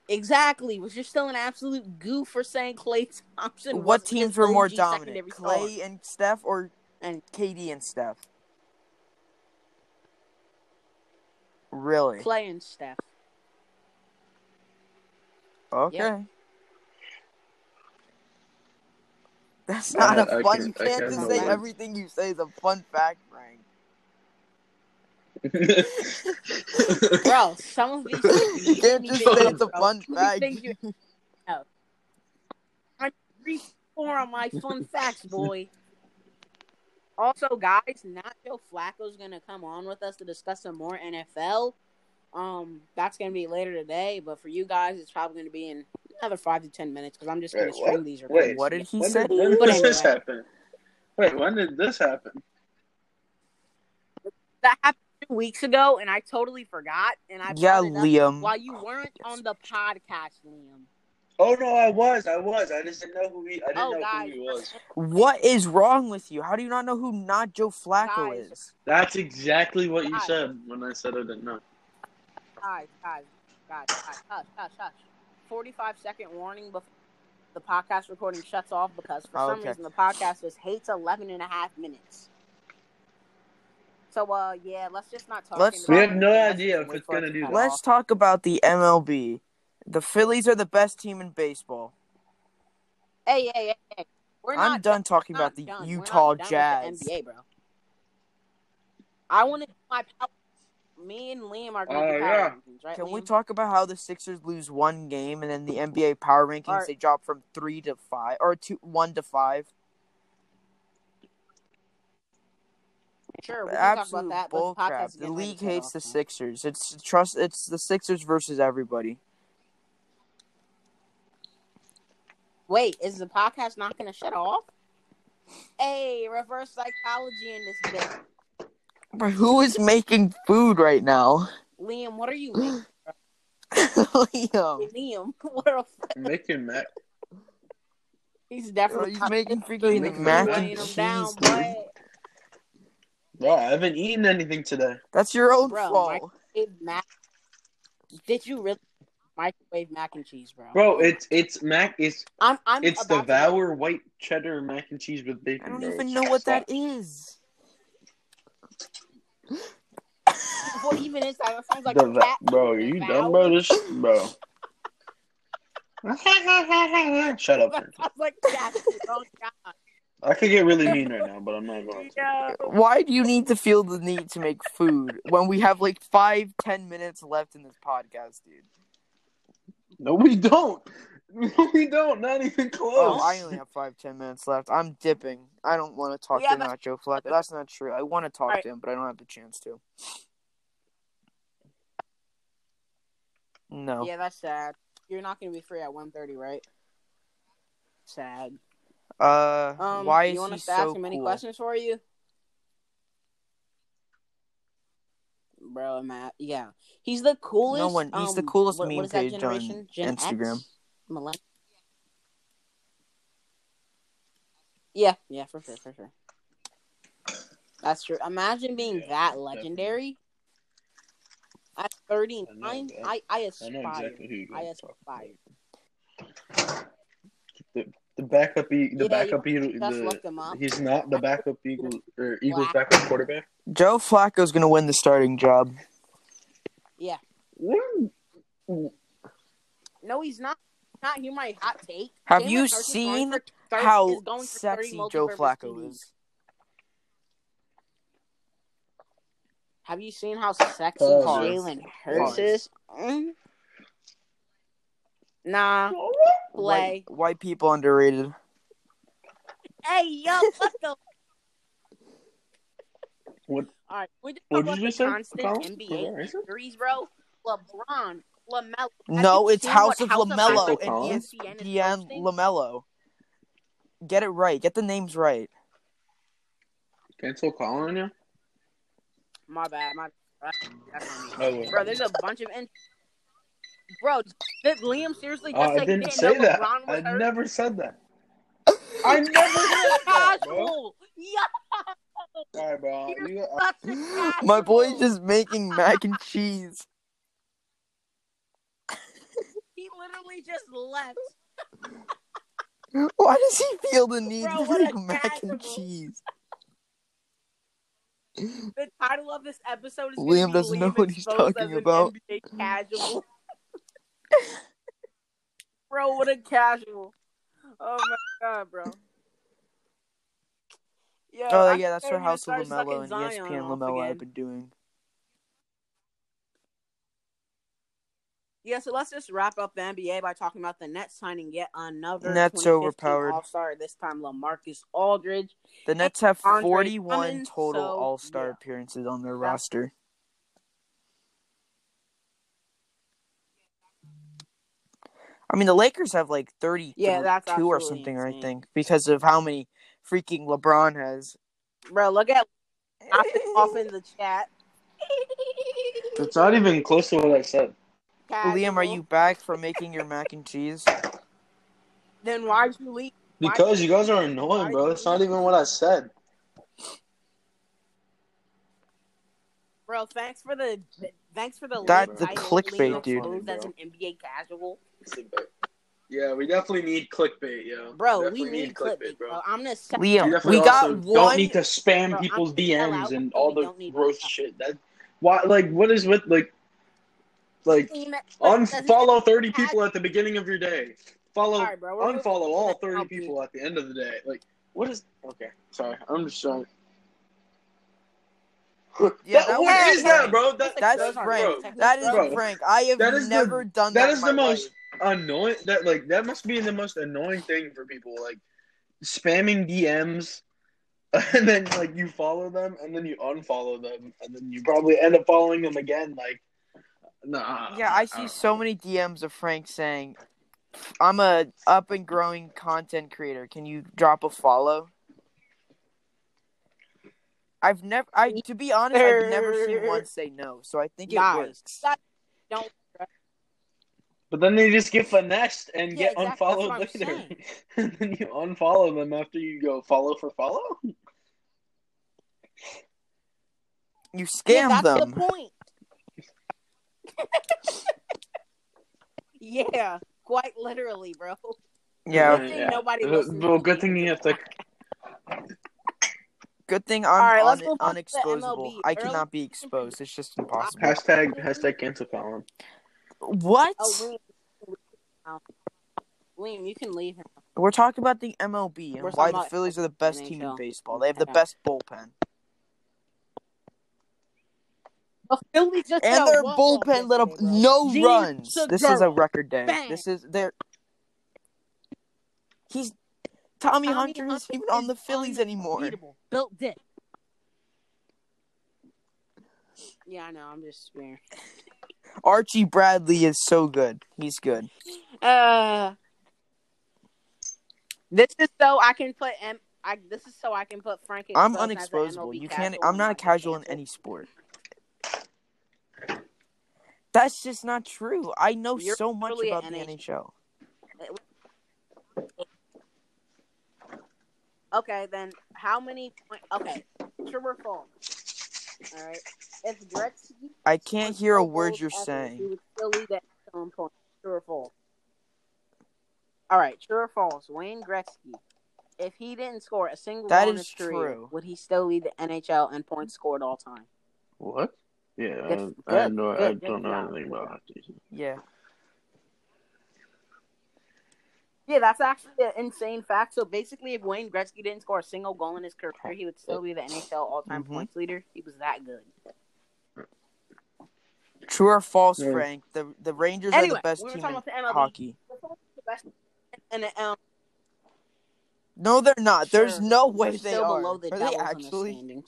Exactly, was you're still an absolute goof for saying Klay Thompson. What teams his were more dominant, secondary star. Klay and Steph, or And KD and Steph? Really? Klay and Steph. Okay. That's not I- a I fun. can- you can't can just say everything you say is a fun fact, Frank. Bro, some of these things You can't just say it's a fun Some of fact. things you. I'm three four on my fun facts, boy. Also, guys, not Joe Flacco's gonna come on with us to discuss some more NFL. Um, that's gonna be later today, but for you guys, it's probably gonna be in another five to ten minutes because I'm just gonna string what? these Wait. What did he When say? did, when did But this happen? Wait, when did this happen? That happened two weeks ago, and I totally forgot. And I Yeah, brought it up Liam. while you weren't on the podcast, Liam. Oh no, I was, I was. I just didn't know who he. I didn't Oh, know guys, who he was. What is wrong with you? How do you not know who not Joe Flacco Guys. is? That's exactly what you said when I said I didn't know. guys, guys, guys, guys, hush, hush, hush. 45 second warning before the podcast recording shuts off because for Oh, some okay. reason the podcast just hates 11 and a half minutes. So, uh, yeah, let's just not talk. Let's- into We have no idea if it's gonna do that. Let's talk about the MLB. The Phillies are the best team in baseball. Hey, hey, hey, hey. We're I'm not done talking not about the done. We're Utah not done Jazz. With the NBA, bro. I want to do my power. Me and Liam are going to Oh, power yeah. rankings, right? Can we talk about how the Sixers lose one game and then the NBA power rankings Alright. they drop from three to five or two one to five? Sure, we can talk about that. Bull the podcast crap. The league hates the. Sixers. It's trust. It's the Sixers versus everybody. Wait, is the podcast not going to shut off? Hey, reverse psychology in this bit. But who is making food right now? Liam, what are you making? Liam. Liam, what a f- Making Mac. he's definitely he's making making freaking making mac mac and weighing cheese. down, dude. I haven't eaten anything today. That's your own Bro, fault. Microwave mac. Did you really microwave mac and cheese, bro? Bro, it's it's mac. It's I'm I'm it's the about to Valor white cheddar mac and cheese with bacon. I don't bro. even know what that is. slap. is. What even is that? That sounds like The a cat. bro, are you The dumb, Valor? bro? This bro. Shut up. That man. sounds like cat food. Oh god. I could get really mean right now, but I'm not going to. Yeah. Why do you need to feel the need to make food when we have like five, ten minutes left in this podcast, dude? No, we don't. No, we don't. Not even close. Oh, I only have five, ten minutes left. I'm dipping. I don't want to talk Yeah, to that's- Nacho Flacco. That's not true. I want to talk Alright. to him, but I don't have the chance to. No. Yeah, that's sad. You're not gonna be free at 1.30, right? Sad. Uh, Um, why you is want he us to ask him any cool? questions for you? Bro, Matt, yeah, he's the coolest. No one- he's the um, coolest what, meme what is that page on? Gen Instagram. X? Millenn- Yeah, yeah, for sure, for sure. That's true. Imagine being Yeah, that definitely. legendary. At 39, I know. I, I I aspire. know exactly who you're I going to talk aspire. About. The, the backup, e- the Yeah, backup, you Eagle, the, look him up. he's not the backup Eagle or Eagles backup quarterback. Joe Flacco's gonna win the starting job. Yeah. What? No, he's not. Not hear my hot take. Have Jalen you Hurts seen for thir- How is going for 30 sexy Joe Flacco TDs. is. Have you seen how sexy Pause. Jalen Hurts Pause. is? Mm. Nah, play. White, white people underrated. Hey, yo, what the? What? All right, we just What did you the say? constant Colin? NBA What is it? bro. LeBron, LaMelo. No, it's House of House LaMelo and Collins? ESPN is ESPN posting? LaMelo. Get it right. Get the names right. Cancel Colin you? My bad, my. That's on me. Oh. Bro, there's a bunch of in- Bro, did Liam seriously oh, just Oh, say I he didn't didn't say that. LeBron was I hurt? never said that. I never said that, bro. Casual. Yeah, All right, bro. You're You, uh, such a. My boy's just making mac and cheese. He literally just left. Why does he feel the need Bro, to make mac and cheese? The title of this episode is Liam doesn't know what he's talking about. NBA casual. bro, what a casual. Oh my god, bro. Yo, Oh yeah, that's for House of LaMelo and Zion ESPN LaMelo again. I've been doing. Yeah, so let's just wrap up the NBA by talking about the Nets signing yet another Nets overpowered. All-Star. This time, LaMarcus Aldridge. The Nets have 41 Drummond, total so, All Star yeah. appearances on their That's- roster. I mean, the Lakers have like thirty-two Yeah, that's or absolutely something, I think, because of how many freaking LeBron has. Bro, look at off in the chat. It's not even close to what I said. Liam, are you back from making your mac and cheese? Then why'd you leave? Why'd Because you guys are annoying, bro. It's not even what I said. Bro, thanks for the thanks for the That- the clickbait, dude. That's an NBA casual. Yeah, we definitely need clickbait, yo. Bro, Definitely we need clickbait, bro. I'm gonna set Liam, We we got one. don't need to spam Bro, people's I'm gonna tell DMs and all the don't gross shit. That why like what is with like like unfollow thirty people at the beginning of your day. Follow Alright, bro, unfollow all thirty people at the end of the day. Like what is okay, sorry. I'm just trying Yeah, that, that what was is that, bro? That, That's that's Frank. bro. That is Bro, Frank. I have that is the- never done that. that is in the most life. Annoying that like that must be the most annoying thing for people like spamming DMs and then like you follow them and then you unfollow them and then you probably end up following them again like nah Yeah, I see so many DMs of Frank saying, "I'm a up and growing content creator. Can you drop a follow?" I've never, I to be honest, I've never seen one say no. So I think it Guys, works. that- don't but then they just get finessed and Yeah, get exactly, unfollowed later and then you unfollow them after you go follow for follow You yeah, scam that's them. the point. yeah, quite literally, bro. Yeah. Good thing nobody Uh, well good thing you have to Good thing I'm Alright, let's un- on to the unexposable. I Early- cannot be exposed. It's just impossible. hashtag hashtag cancel Colin What? Oh, Liam, Liam, you can leave him. We're talking about the MLB and We're why the Phillies are the best team in baseball. They have the Yeah. best bullpen. The Phillies just And their bullpen let up no Gene runs. This is a record day. Bang. This is their. He's Tommy, Tommy Hunter isn't Hunter even on the Phillies anymore. Built dick. Yeah, I know. I'm just swearing. Archie Bradley is so good. He's good. Uh, this is so I can put M. I this is so I can put Frank. I'm unexposable. You can't. I'm not a casual in any sport. That's just not true. I know You're so much about the NHL. NHL. Okay, then how many? Point, okay, true or false? All right. If Gretzky I can't hear a word you're saying. He would still lead that on points. True or false? All right, true or false? Wayne Gretzky, if he didn't score a single That goal in is his career, true. would he still lead the NHL in points scored all time? what yeah Good- I, I good- know I don't good know anything about hockey Yeah. Yeah, that's actually an insane fact. So basically, if Wayne Gretzky didn't score a single goal in his career, he would still be the NHL all-time Mhm. points leader. He was that good. True or false, Yeah. Frank? The the Rangers are the best we team in the MLB. hockey. The best the um, No, they're not. There's sure, no they're way they are. below the are they Devils in the actually?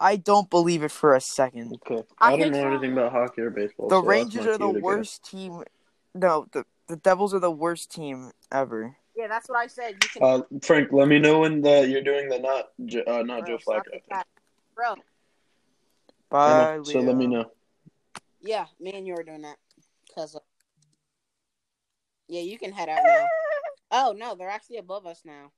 I don't believe it for a second. okay I I, don't know so. anything about hockey or baseball The so Rangers are the cue to guess. worst team. No, the the Devils are the worst team ever. Yeah, that's what I said. You can, Uh, Frank, let me know when the, you're doing the not uh, not bro, Joe Flacco. the thing. cat. bro. Bye, know, so let me know. Yeah, me and you are doing that. Cause, uh, yeah, you can head out now. Oh no, they're actually above us now.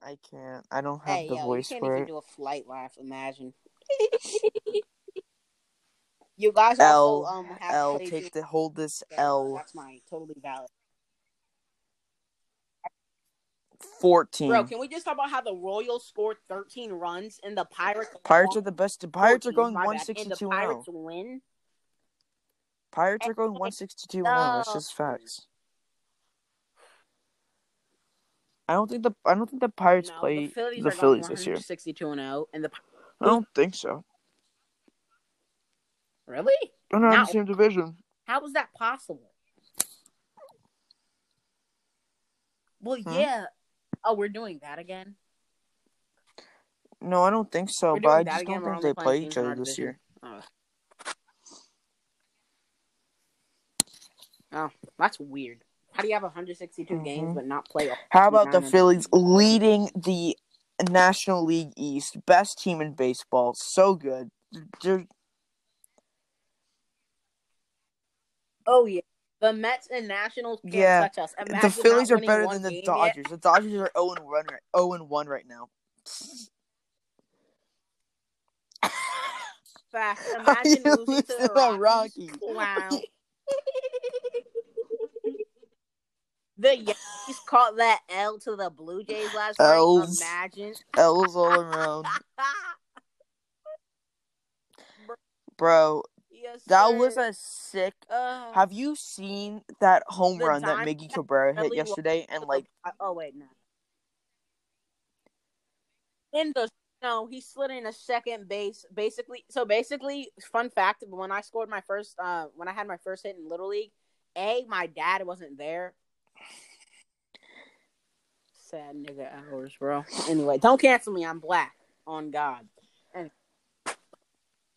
I can't. I don't have Hey, the yo, you can't for even it. do a flight laugh. Imagine. you guys also L, um have L, take the- hold this yeah, L. That's my totally valid. Fourteen. Bro, can we just talk about how the Royals scored 13 runs and the Pirates? Pirates are the best. The Pirates are going one and the Pirates and win. Pirates are going one sixty two and That's just facts. I don't think the I don't think the Pirates No, play the Phillies the Phillies this year. 162 and 0, and the I don't think so. Really? They're not in the same division. How was that possible? Well, Hmm? yeah. Oh, we're doing that again. No, I don't think so. But I just again. don't We're think they play each other this year. oh. That's weird. How do you have 162 games Mhm. but not play? How about the Phillies leading the National League East? Best team in baseball. So good. They're- Oh yeah, the Mets and Nationals can't Yeah, touch us. Imagine the Phillies are better than the game yet. Dodgers. The Dodgers are 0 and 1 right, 0 and 1 right now. Fact. Imagine losing to the Rockies. Wow. the Yankees caught that L to the Blue Jays last night. Imagine. L's all around. Bro, yes, that was a sick. Uh, Have you seen that home run that Miggy Cabrera hit yesterday? And like, oh wait, no. In the no, he slid in a second base. Basically, so basically, fun fact: when I scored my first, uh, when I had my first hit in little league, a my dad wasn't there. Sad nigga hours, bro. Anyway, don't cancel me. I'm black. On God.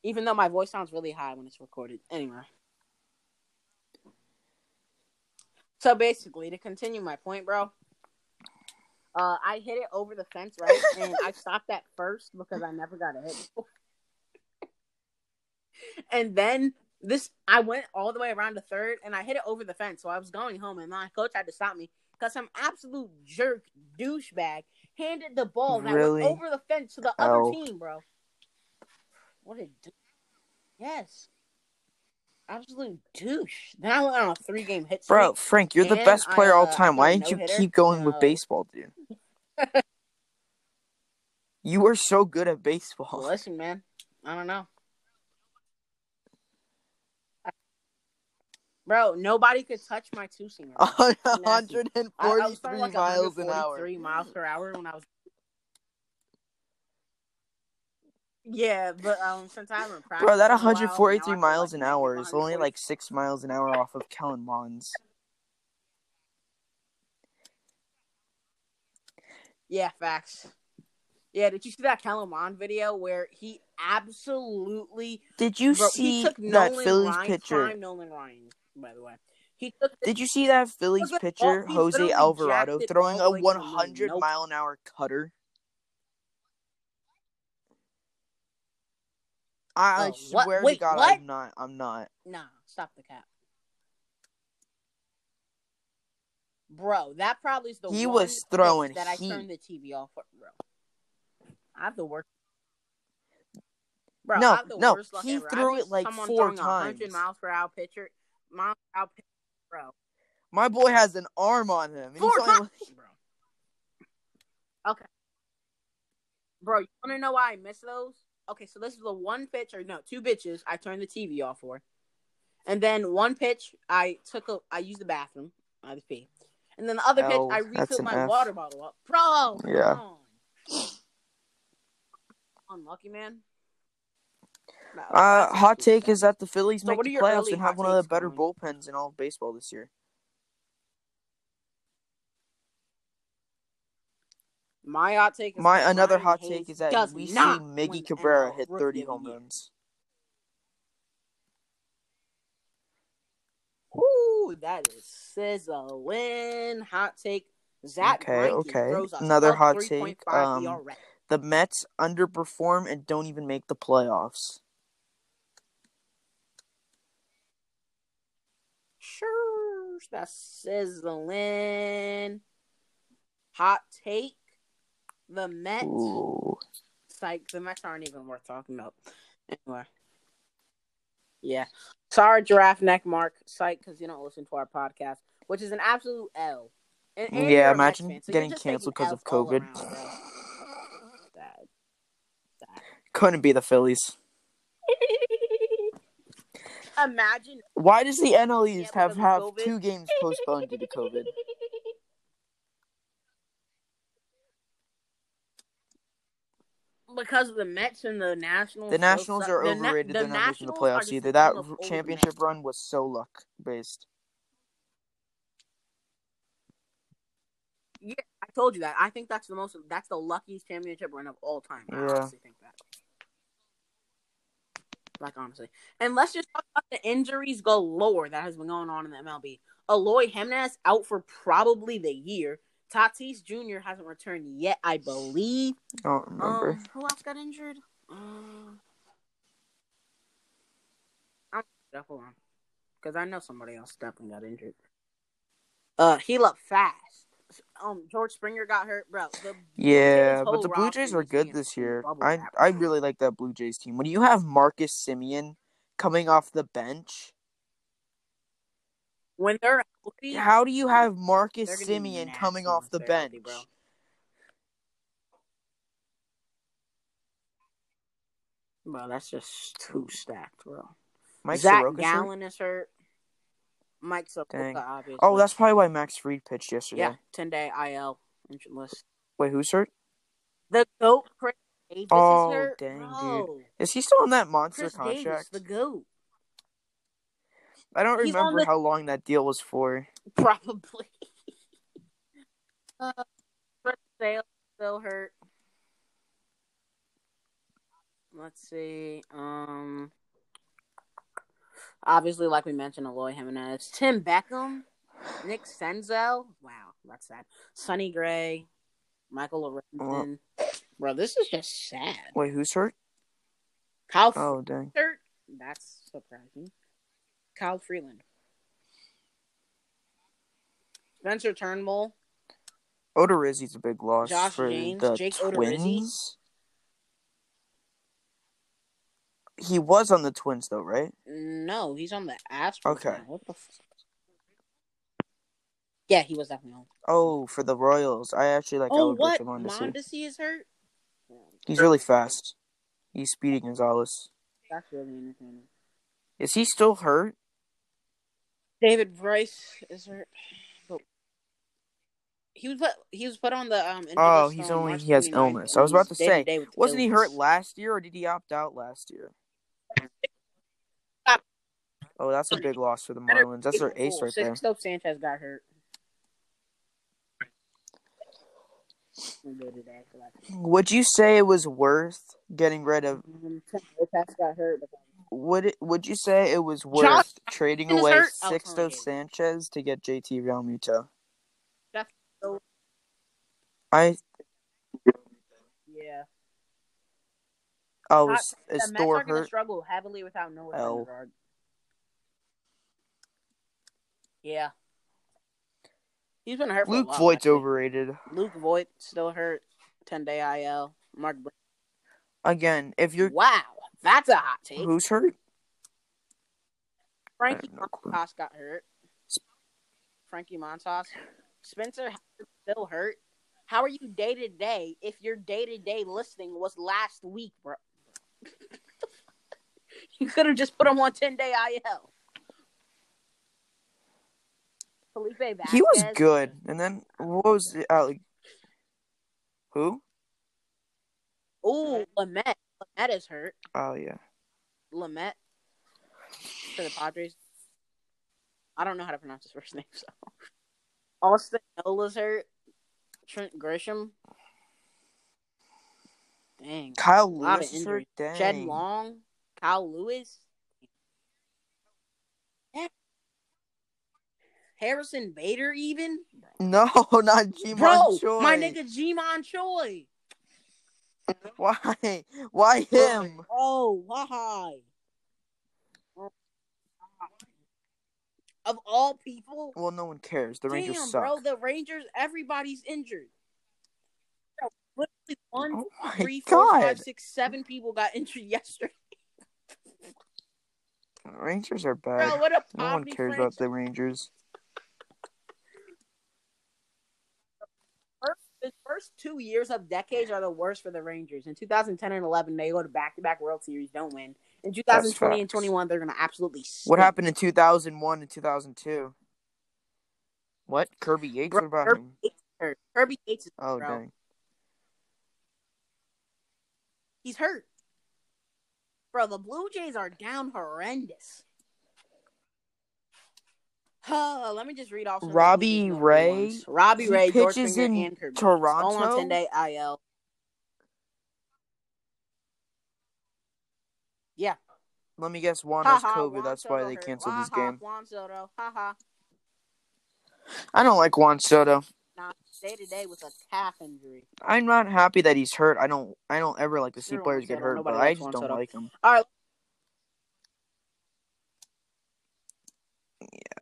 Even though my voice sounds really high when it's recorded. Anyway. So basically, to continue my point, bro, uh, I hit it over the fence, right? And I stopped at first because I never got a hit. before. and then this, I went all the way around to third, and I hit it over the fence. So I was going home, and my coach had to stop me because some absolute jerk douchebag handed the ball that Really? went over the fence to the other Oh. team, bro. What a d- yes. Absolute douche. Then I went on a three game hit streak. bro, Frank, you're the And best I, player all uh, time. Why didn't you no-hitter. keep going with No. baseball, dude? you were so good at baseball. Listen, man. I don't know. Bro, nobody could touch my two seamer. I, I was 143 throwing like miles an hour. 143 miles per hour when I was. Yeah, but um, since I haven't practiced, Bro, that in while, 143 now miles an hour is only like six miles an hour off of Kellen Mond. Yeah, facts. Yeah, did you see that Kellen Mond video where he absolutely Did you bro, see that Nolan Phillies Ryan, pitcher? Nolan Ryan, by the way. He took the, Did you see that Phillies pitcher, Jose Alvarado, throwing a the way to the moon. 100 mile an hour cutter? I, Oh, swear to God, what? I'm not. I'm not. Nah, stop the cap. Bro, that probably is the He one was throwing that I turned the TV off for, bro. I have the worst. Bro, No, I have the no, he ever. threw it, like, four a 100 miles per hour pitcher, miles per hour pitcher, bro. My boy has an arm on him. Four times, bro. Okay, bro. You want to know why I miss those? Okay, so this is the one pitch, or no, two pitches. I turned the TV off for, and then one pitch I took a, I used the bathroom. I had to pee, and then the other pitch I refilled my F. water bottle up, bro. Yeah. Unlucky man. No, Uh, hot take is that the Phillies So make the playoffs and have one of the better bullpens in all of baseball this year. My hot take is My another Ryan hot Hayes take is that we see Miggy Cabrera hit 30 home runs. Woo, that is sizzling. Hot take. Zach Okay, okay. Another hot take, um, The Mets underperform and don't even make the playoffs. Sure, that's sizzling. Hot take. The Mets. Ooh. Psych. The Mets aren't even worth talking about. Anyway. Yeah. Sorry, Giraffe Neck Mark. Psych, because you don't listen to our podcast, which is an absolute L. And, and Yeah, you're a Mets imagine fan, so getting canceled because of COVID. around. Sad. Sad. Couldn't be the Phillies. Imagine Why does the NL Yeah, East have have COVID. two games postponed due to COVID? because of the Mets and the Nationals. The Nationals suck. are The Na- overrated. the They're not making the playoffs either. That team of old championship Mets. run was so luck based. Yeah, I told you that. I think that's the most. That's the luckiest championship run of all time. I Yeah. honestly think that. Like honestly, and let's just talk about the injuries galore that has been going on in the MLB. Eloy Jimenez out for probably the year. Tatis Jr. hasn't returned yet, I believe. I don't remember. Um, who else got injured? Um, I'm hold on, because I know somebody else definitely got injured. Uh, heal up fast. Um, George Springer got hurt, bro. The yeah, but the Blue Jays are is good this year. I. I really like that Blue Jays team. When you have Marcus Semien coming off the bench, when they're healthy, how do you have Marcus Semien coming off the bench? bro. Bro, that's just too stacked, bro. Mike Zach Soroka's hurt? Gallen is hurt. Mike. Soroka, oh, obviously. Oh, that's probably why Max Fried pitched yesterday. yeah, ten day IL list. Wait, who's hurt? The goat Chris Davis Oh, is hurt. dang, dude. Is he still on that monster Chris contract? Davis, the goat, I don't he's remember the- how long that deal was for. probably. uh, Sale still hurt. Let's see. Um, obviously, like we mentioned, Eloy Jimenez, Tim Beckham, Nick Senzel. Wow, that's sad. Sonny Gray, Michael Lorenzen. Bro, this is just sad. Wait, who's hurt? Kyle Oh, dang. hurt. That's surprising. Kyle Freeland. Spencer Turnbull. Odorizzi's a big loss Josh for James, the Jake Odorizzi. He was on the Twins, though, right? No, he's on the Astros. Okay. now. What the? F- yeah, he was definitely on. Oh, for the Royals. I actually like Oh, what? Mondesi is hurt. He's really fast. He's Speedy Gonzalez. That's really entertaining. Is he still hurt? David Bryce is hurt. But he was put. He was put on the um. Oh, he's only March he has 29th, illness. I was about to say, wasn't he hurt last year or did he opt out last year? Oh, that's a big loss for the Marlins. That's their ace right there. Sixto Sanchez got hurt. We'll go to that for that. Would you say it was worth getting rid of? Um, got hurt. Would it? Would you say it was worth trading away hurt? Sixto. Sanchez to get JT Realmuto? That's so- I yeah. oh, is, is the Mets Thor are going to hurt? struggle heavily without Noah. Syndergaard. Yeah. He's been hurt Luke Voit's overrated. Luke Voit still hurt. 10 day IL. Mark Again, if you're Wow. That's a hot take. who's hurt? Frankie I no. Montas got hurt. Frankie Montas. Spencer Howard still hurt. How are you day to day if your day to day listing was last week, bro? you could have just put him on 10 day IL. Felipe Vasquez. He was good, and then what was it? Uh, like, who? Ooh, Lamet. Lamet is hurt. Oh yeah. Lamet for the Padres. I don't know how to pronounce his first name, so. Austin Nola's hurt. Trent Grisham. Dang. Kyle Lewis is hurt. Dang. Jed Long. Kyle Lewis. Harrison Bader, even? No, not G Bro, Choi. my nigga Ji-Man Choi. Why? Why him? Oh, oh, why? Of all people, Well, no one cares. The Rangers Damn, suck. bro, the Rangers, everybody's injured. Bro, literally one, oh three, god. five, six, seven people got injured yesterday. Rangers are bad. Bro, what a no one cares franchise. about the Rangers. The first two years of decades are the worst for the Rangers. In 2010 and 11, they go to back-to-back World Series, don't win. In 2020 and 21, they're gonna absolutely. What happened in 2001 and 2002? What? Kirby Yates? Bro, what about Kirby him? Yates hurt. Kirby Yates is Oh, bro. dang. He's hurt. Bro, the Blue Jays are down horrendous. Huh, let me just read off some of the Blue Robbie Ray? Robbie He Ray, pitches in and Toronto? All on 10 day IL. Yeah. Let me guess. Juan Ha has COVID. Juan That's why they canceled Ha his ha, game. Juan Soto. Ha ha. I don't like Juan Soto. Nah, day to day with a calf injury. I'm not happy that he's hurt. I don't. I don't ever like to see players get hurt, Nobody but I just don't Soto. like him. All right.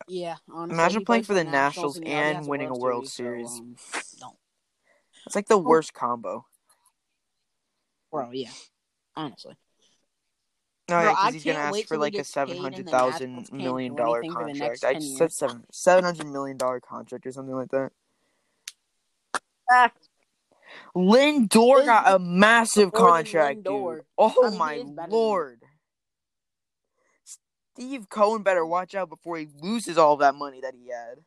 Yeah, honestly, Imagine playing for the Nationals and has winning a World so, Series. um, don't, It's like the worst combo. bro. Yeah, honestly. No, Bro, yeah, because he's gonna ask for like a seven and hundred thousand million do dollar anything for the contract. I just said seven seven hundred million dollar contract or something like that. Ah, Lindor got a massive contract, dude. Oh I mean, my is better than him. lord. Steve Cohen better watch out before he loses all that money that he had.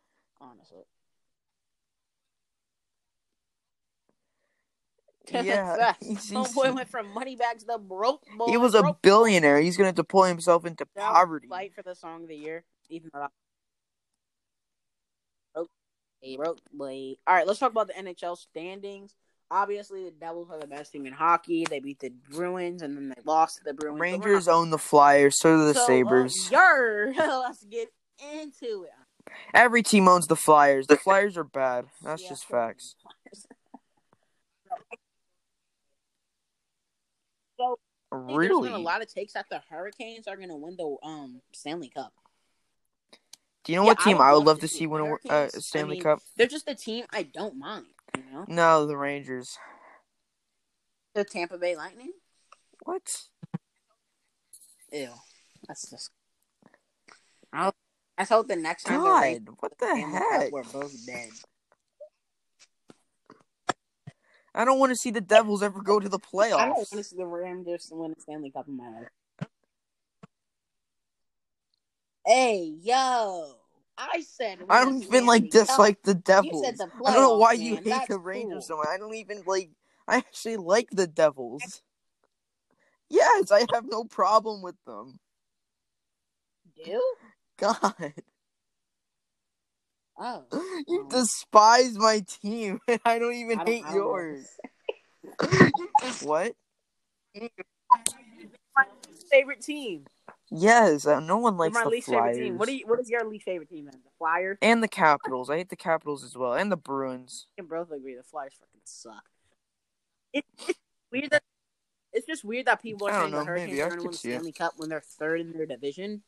honestly. Yeah, Facts. he's- he's- Homeboy went from money bags to broke boy. he was a broke billionaire. He's gonna deploy himself into Now, poverty. Fight for the song of the year, even though. Broke broke boy. All right, let's talk about the NHL standings. Obviously, the Devils are the best team in hockey. They beat the Bruins, and then they lost to the Bruins. Rangers own the Flyers, so do the So, uh, Sabres. yer, let's get into it. Every team owns the Flyers. The Flyers are bad. That's Yeah, just facts. So, really, there's been a lot of takes that the Hurricanes are going to win the um Stanley Cup. Do you know Yeah, what I team would I would love love to see see win a uh, Hurricanes. I Stanley mean, Cup? They're just a team I don't mind. Know, No, the Rangers. the Tampa Bay Lightning. What? Ew, that's just. I I hope the next time God, what the heck? we're both dead. I don't want to see the Devils ever go to the playoffs. I don't want to see the Rangers win the Stanley Cup in my life. Hey, yo. I said I don't even like dislike the Devils. the I don't know why you hate That's the Rangers cool. so much. I don't even like. I actually like the Devils. Yes, I have no problem with them. Do? God, Oh. you despise my team, and I don't even I don't, hate don't yours. what? My favorite team. Yes, uh, no one likes my the least Flyers. favorite team. What do you? What is your least favorite team? Then the Flyers. and the Capitals. I hate the Capitals as well, and the Bruins. We can both agree the Flyers fucking suck. It, it's weird that it's just weird that people are saying the Hurricanes are going to win the it. Stanley Cup when they're third in their division.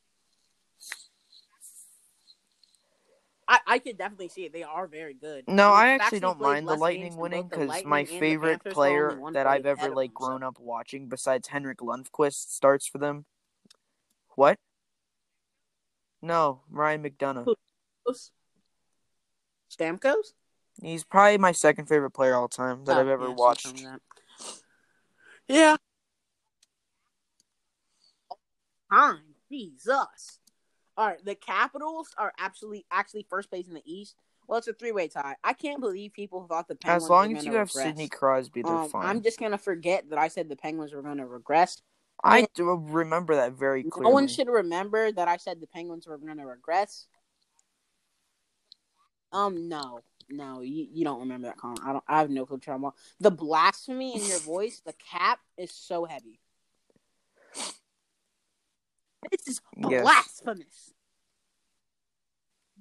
I, I could definitely see it. They are very good. No, I actually don't mind the Lightning winning because my favorite Panthers, so only player that I've ever like grown up watching, besides Henrik Lundqvist, starts for them. What? No, Ryan McDonough. Stamkos? He's probably my second favorite player all time that Oh, I've ever yeah, watched. tell me that. Yeah. Time. Jesus. All right, the Capitals are actually actually first place in the East. Well, it's a three way tie. I can't believe people thought the Penguins As long as you have regress. Sidney Crosby, they're Um, fine. I'm just gonna forget that I said the Penguins were gonna regress. I do remember that very clearly. No one should remember that I said the Penguins were gonna regress. Um, no, no, you, you don't remember that comment. I don't. I have no clue. what you're talking about. The blasphemy in your voice, the cap is so heavy. This is Yes. blasphemous.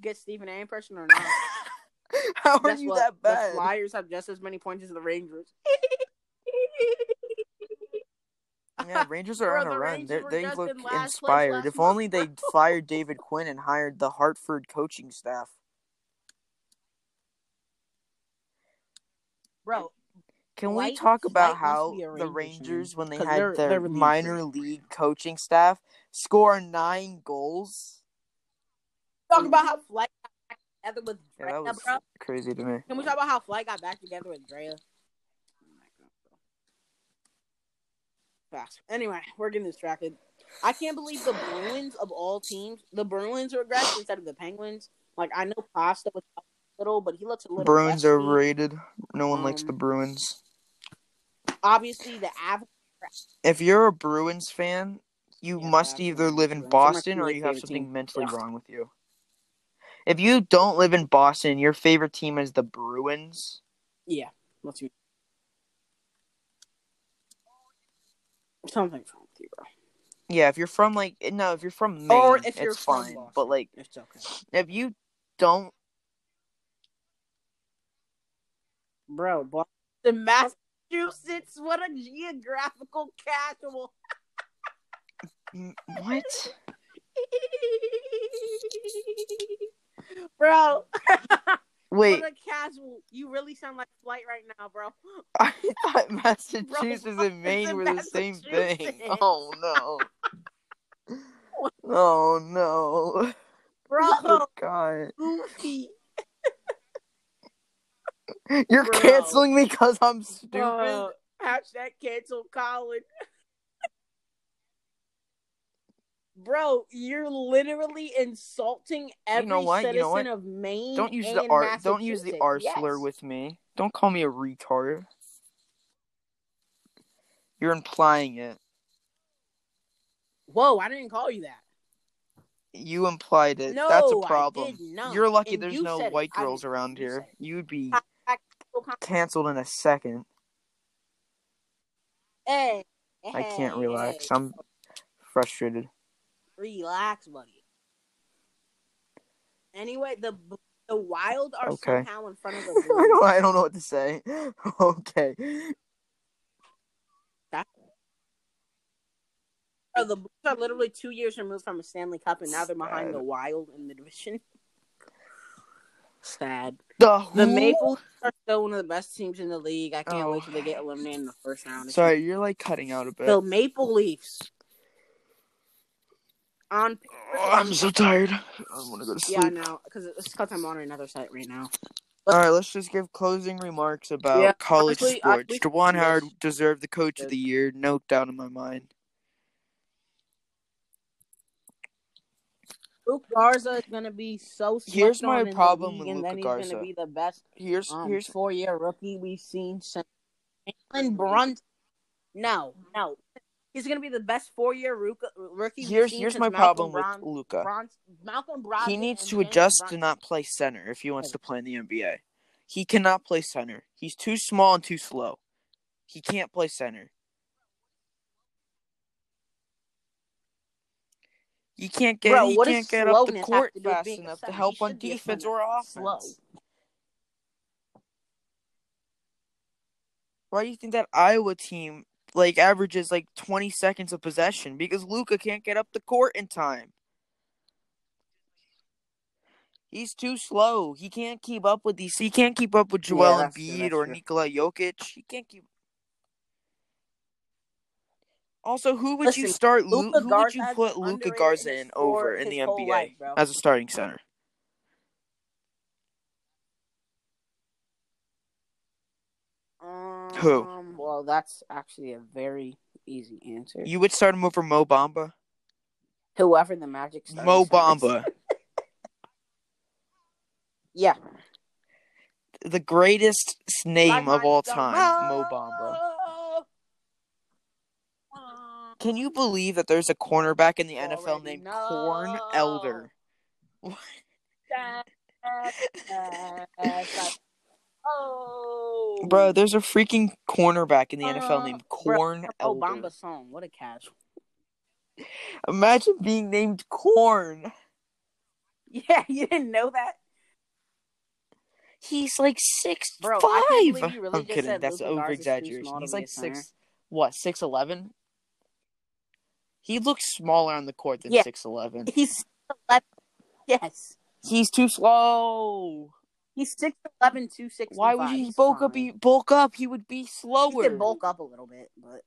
Get Stephen A in person or not? How are you what? that The bad? Flyers have just as many points as the Rangers. Yeah, Rangers are on a run. They're, they look in last place inspired. If only they fired David Quinn and hired the Hartford coaching staff. Bro, Can we talk about how the Rangers when they had they're- their they're minor league coaching staff, score nine goals? talk about how Flight got back together with Yeah, Drea, that was bro. crazy to me. Can we talk about how Flight got back together with Drea? Fast. Anyway, we're getting distracted. I can't believe the Bruins of all teams, the Bruins regressed instead of the Penguins. Like I know Pasta was a little, but he looks a little. Bruins are overrated. No one likes Um, the Bruins. Obviously, the Av. If you're a Bruins fan, you Yeah, must either live in Bruins are my Boston or you have team. something mentally Yeah. wrong with you. If you don't live in Boston, your favorite team is the Bruins. Yeah, let's see. Something's wrong with you, bro. Yeah, if you're from like no, if you're from Maine, Or if you're it's from fine. Boston. But like, It's okay. if you don't, Bro, Boston, Massachusetts, what a geographical casual. What? bro, Wait, what a casual. You really sound like flight right now, bro. I thought Massachusetts bro, and Maine were the same thing. Oh no. oh no. Bro. Oh, God. Goofy. You're Bro. canceling me because I'm stupid. Bro, hashtag cancel Colin. Bro, you're literally insulting every know what? You citizen know what? of Maine. Don't use the and R. Don't use the Massachusetts. R Yes. slur with me. Don't call me a retard. You're implying it. Whoa, I didn't call you that. You implied it. No, That's a problem. did not. You're lucky And there's you no said it. white I girls around You here. You'd be canceled in a second. Hey, I can't relax. hey. I'm frustrated. Relax, buddy. Anyway, the the Wild are Okay. somehow in front of the I don't. I don't know what to say. Okay. Bro, oh, the Blues are literally two years removed from a Stanley Cup, and now they're behind Sad. the Wild in the division. Sad. The The? Maple Leafs are still one of the best teams in the league. I can't Oh. wait till they get eliminated in the first round. Sorry, you're like cutting out a bit. The Maple Leafs. On Oh, I'm so tired. I want to go to sleep. yeah, no, because it's because I'm on another site right now. All right, let's just give closing remarks about Yeah, college honestly, sports. I- Juwan yes. Howard deserved the coach of the year, no doubt in my mind. Luka Garza is gonna be so. Here's my on problem with and Luka he's Garza. gonna be the best Here's um, here's four-year rookie we've seen since Jalen Brunt. No, no, he's gonna be the best four-year rookie. rookie here's here's my Malcolm problem with Luka. Bron- Malcolm Brogdon He needs to adjust to not play center if he wants to play in the NBA. He cannot play center. He's too small and too slow. He can't play center. You can't get Bro, he can't get up the court have to do with fast enough to help on should be a defense or offense. Slow. Why do you think that Iowa team like averages like 20 seconds of possession? Because Luka can't get up the court in time. He's too slow. He can't keep up with these. He can't keep up with Joel that's true, Embiid or true. Nikola Jokic. He can't keep. Also, who would you start? Lu- Luka who would you put Luka underrated Garza in over in the NBA life, as a starting center? Um, Who? Um, well, that's actually a very easy answer. You would start him over Mo Bamba. Whoever the Magic Mo. Bamba, Yeah. the greatest name My of all time, Mo Bamba. Can you believe that there's a cornerback in the NFL Already named know. Corn Elder? Oh, Bro, there's a freaking cornerback in the NFL Uh, named bro, Corn Elder. Obama song. What a catch. Imagine being named Corn. Yeah, you didn't know that, He's like six bro. five. I can't believe you really I'm kidding. That's over exaggeration. He's like center. six. What six eleven? He looks smaller on the court than Yeah. six eleven. He's 11. Yes, He's too slow. He's 6'11", 265. Why would he bulk up? He bulk up. He would be slower. He could bulk up a little bit, but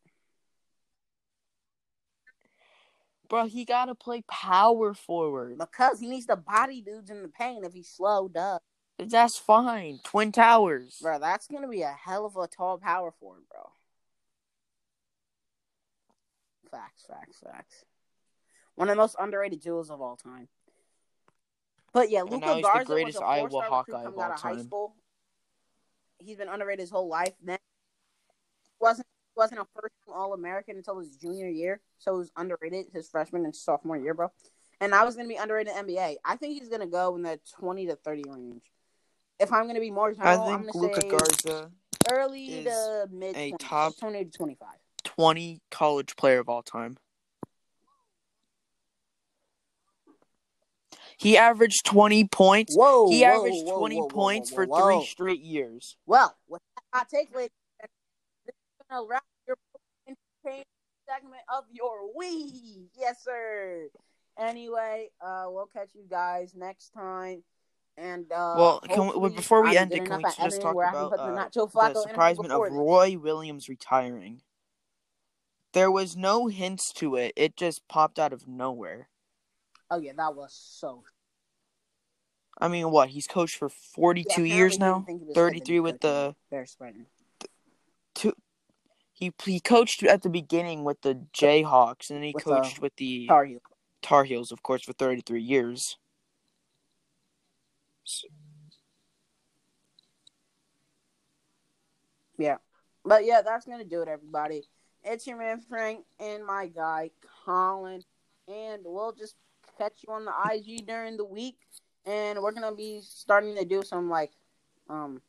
Bro, he gotta play power forward. because he needs to body dudes in the paint if he's slow, duh. That's fine. Twin Towers. Bro, that's gonna be a hell of a tall power forward, bro. Facts, facts, facts. One of the most underrated jewels of all time. But yeah, And Luka now he's the greatest was a Iowa four-star Hawkeye recruit of coming out all of high time. school. He's been underrated his whole life. Then wasn't wasn't a first All American until his junior year, so he was underrated his freshman and sophomore year, bro. And I was gonna be underrated in NBA. I think he's gonna go in the twenty to thirty range. If I'm gonna be more I general, I'm think gonna say Luka say Garza, early is to mid a top- twenty to twenty five. 20 college player of all time. He averaged 20 points. Whoa, he whoa, averaged whoa, 20 whoa, points for three straight years. Well, with that hot take, ladies, this is gonna wrap your entertainment segment of your week. Yes, sir. Anyway, uh, we'll catch you guys next time. And uh, Well, can we, before we I'm end it, can we just talk I about the uh, the Flacco surprisement of this. Roy Williams retiring? There was no hints to it. It just popped out of nowhere. Oh yeah, that was so. I mean, what? He's coached for 42 apparently years now. didn't think he was fit to be 33 with the Bears Spartan. he he coached at the beginning with the Jayhawks, and then he With, coached uh, with the Tar Heel. Tar Heels, of course, for 33 years. Yeah. But yeah, that's gonna do it, everybody. It's your man Frank and my guy Colin, and we'll just catch you on the IG during the week. And we're gonna be starting to do some like um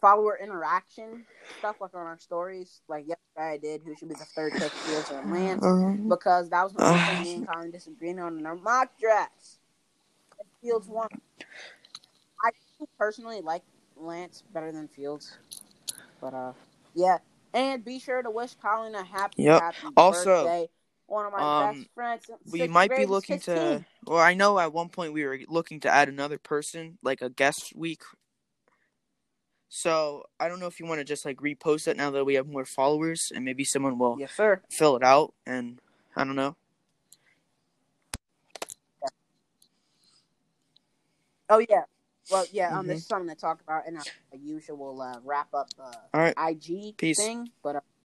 follower interaction stuff, like on our stories. Like yesterday, I did. Who should be the third pick, Fields or Lance? Um, Because that was only thing me and Colin disagreed on in our mock drafts. Fields won. I personally like Lance better than Fields, but uh, yeah. And be sure to wish Colin a happy, Yep. happy Also, birthday. One of my um, best friends. we might be looking 16. to. Well, I know at one point we were looking to add another person, like a guest week. So I don't know if you want to just like repost it now that we have more followers, and maybe someone will Yes, sir. fill it out. And I don't know. Oh yeah. Well, yeah. Um, Mhm. this is something to talk about in our usual uh, wrap up uh, All right. IG Peace. thing. But uh,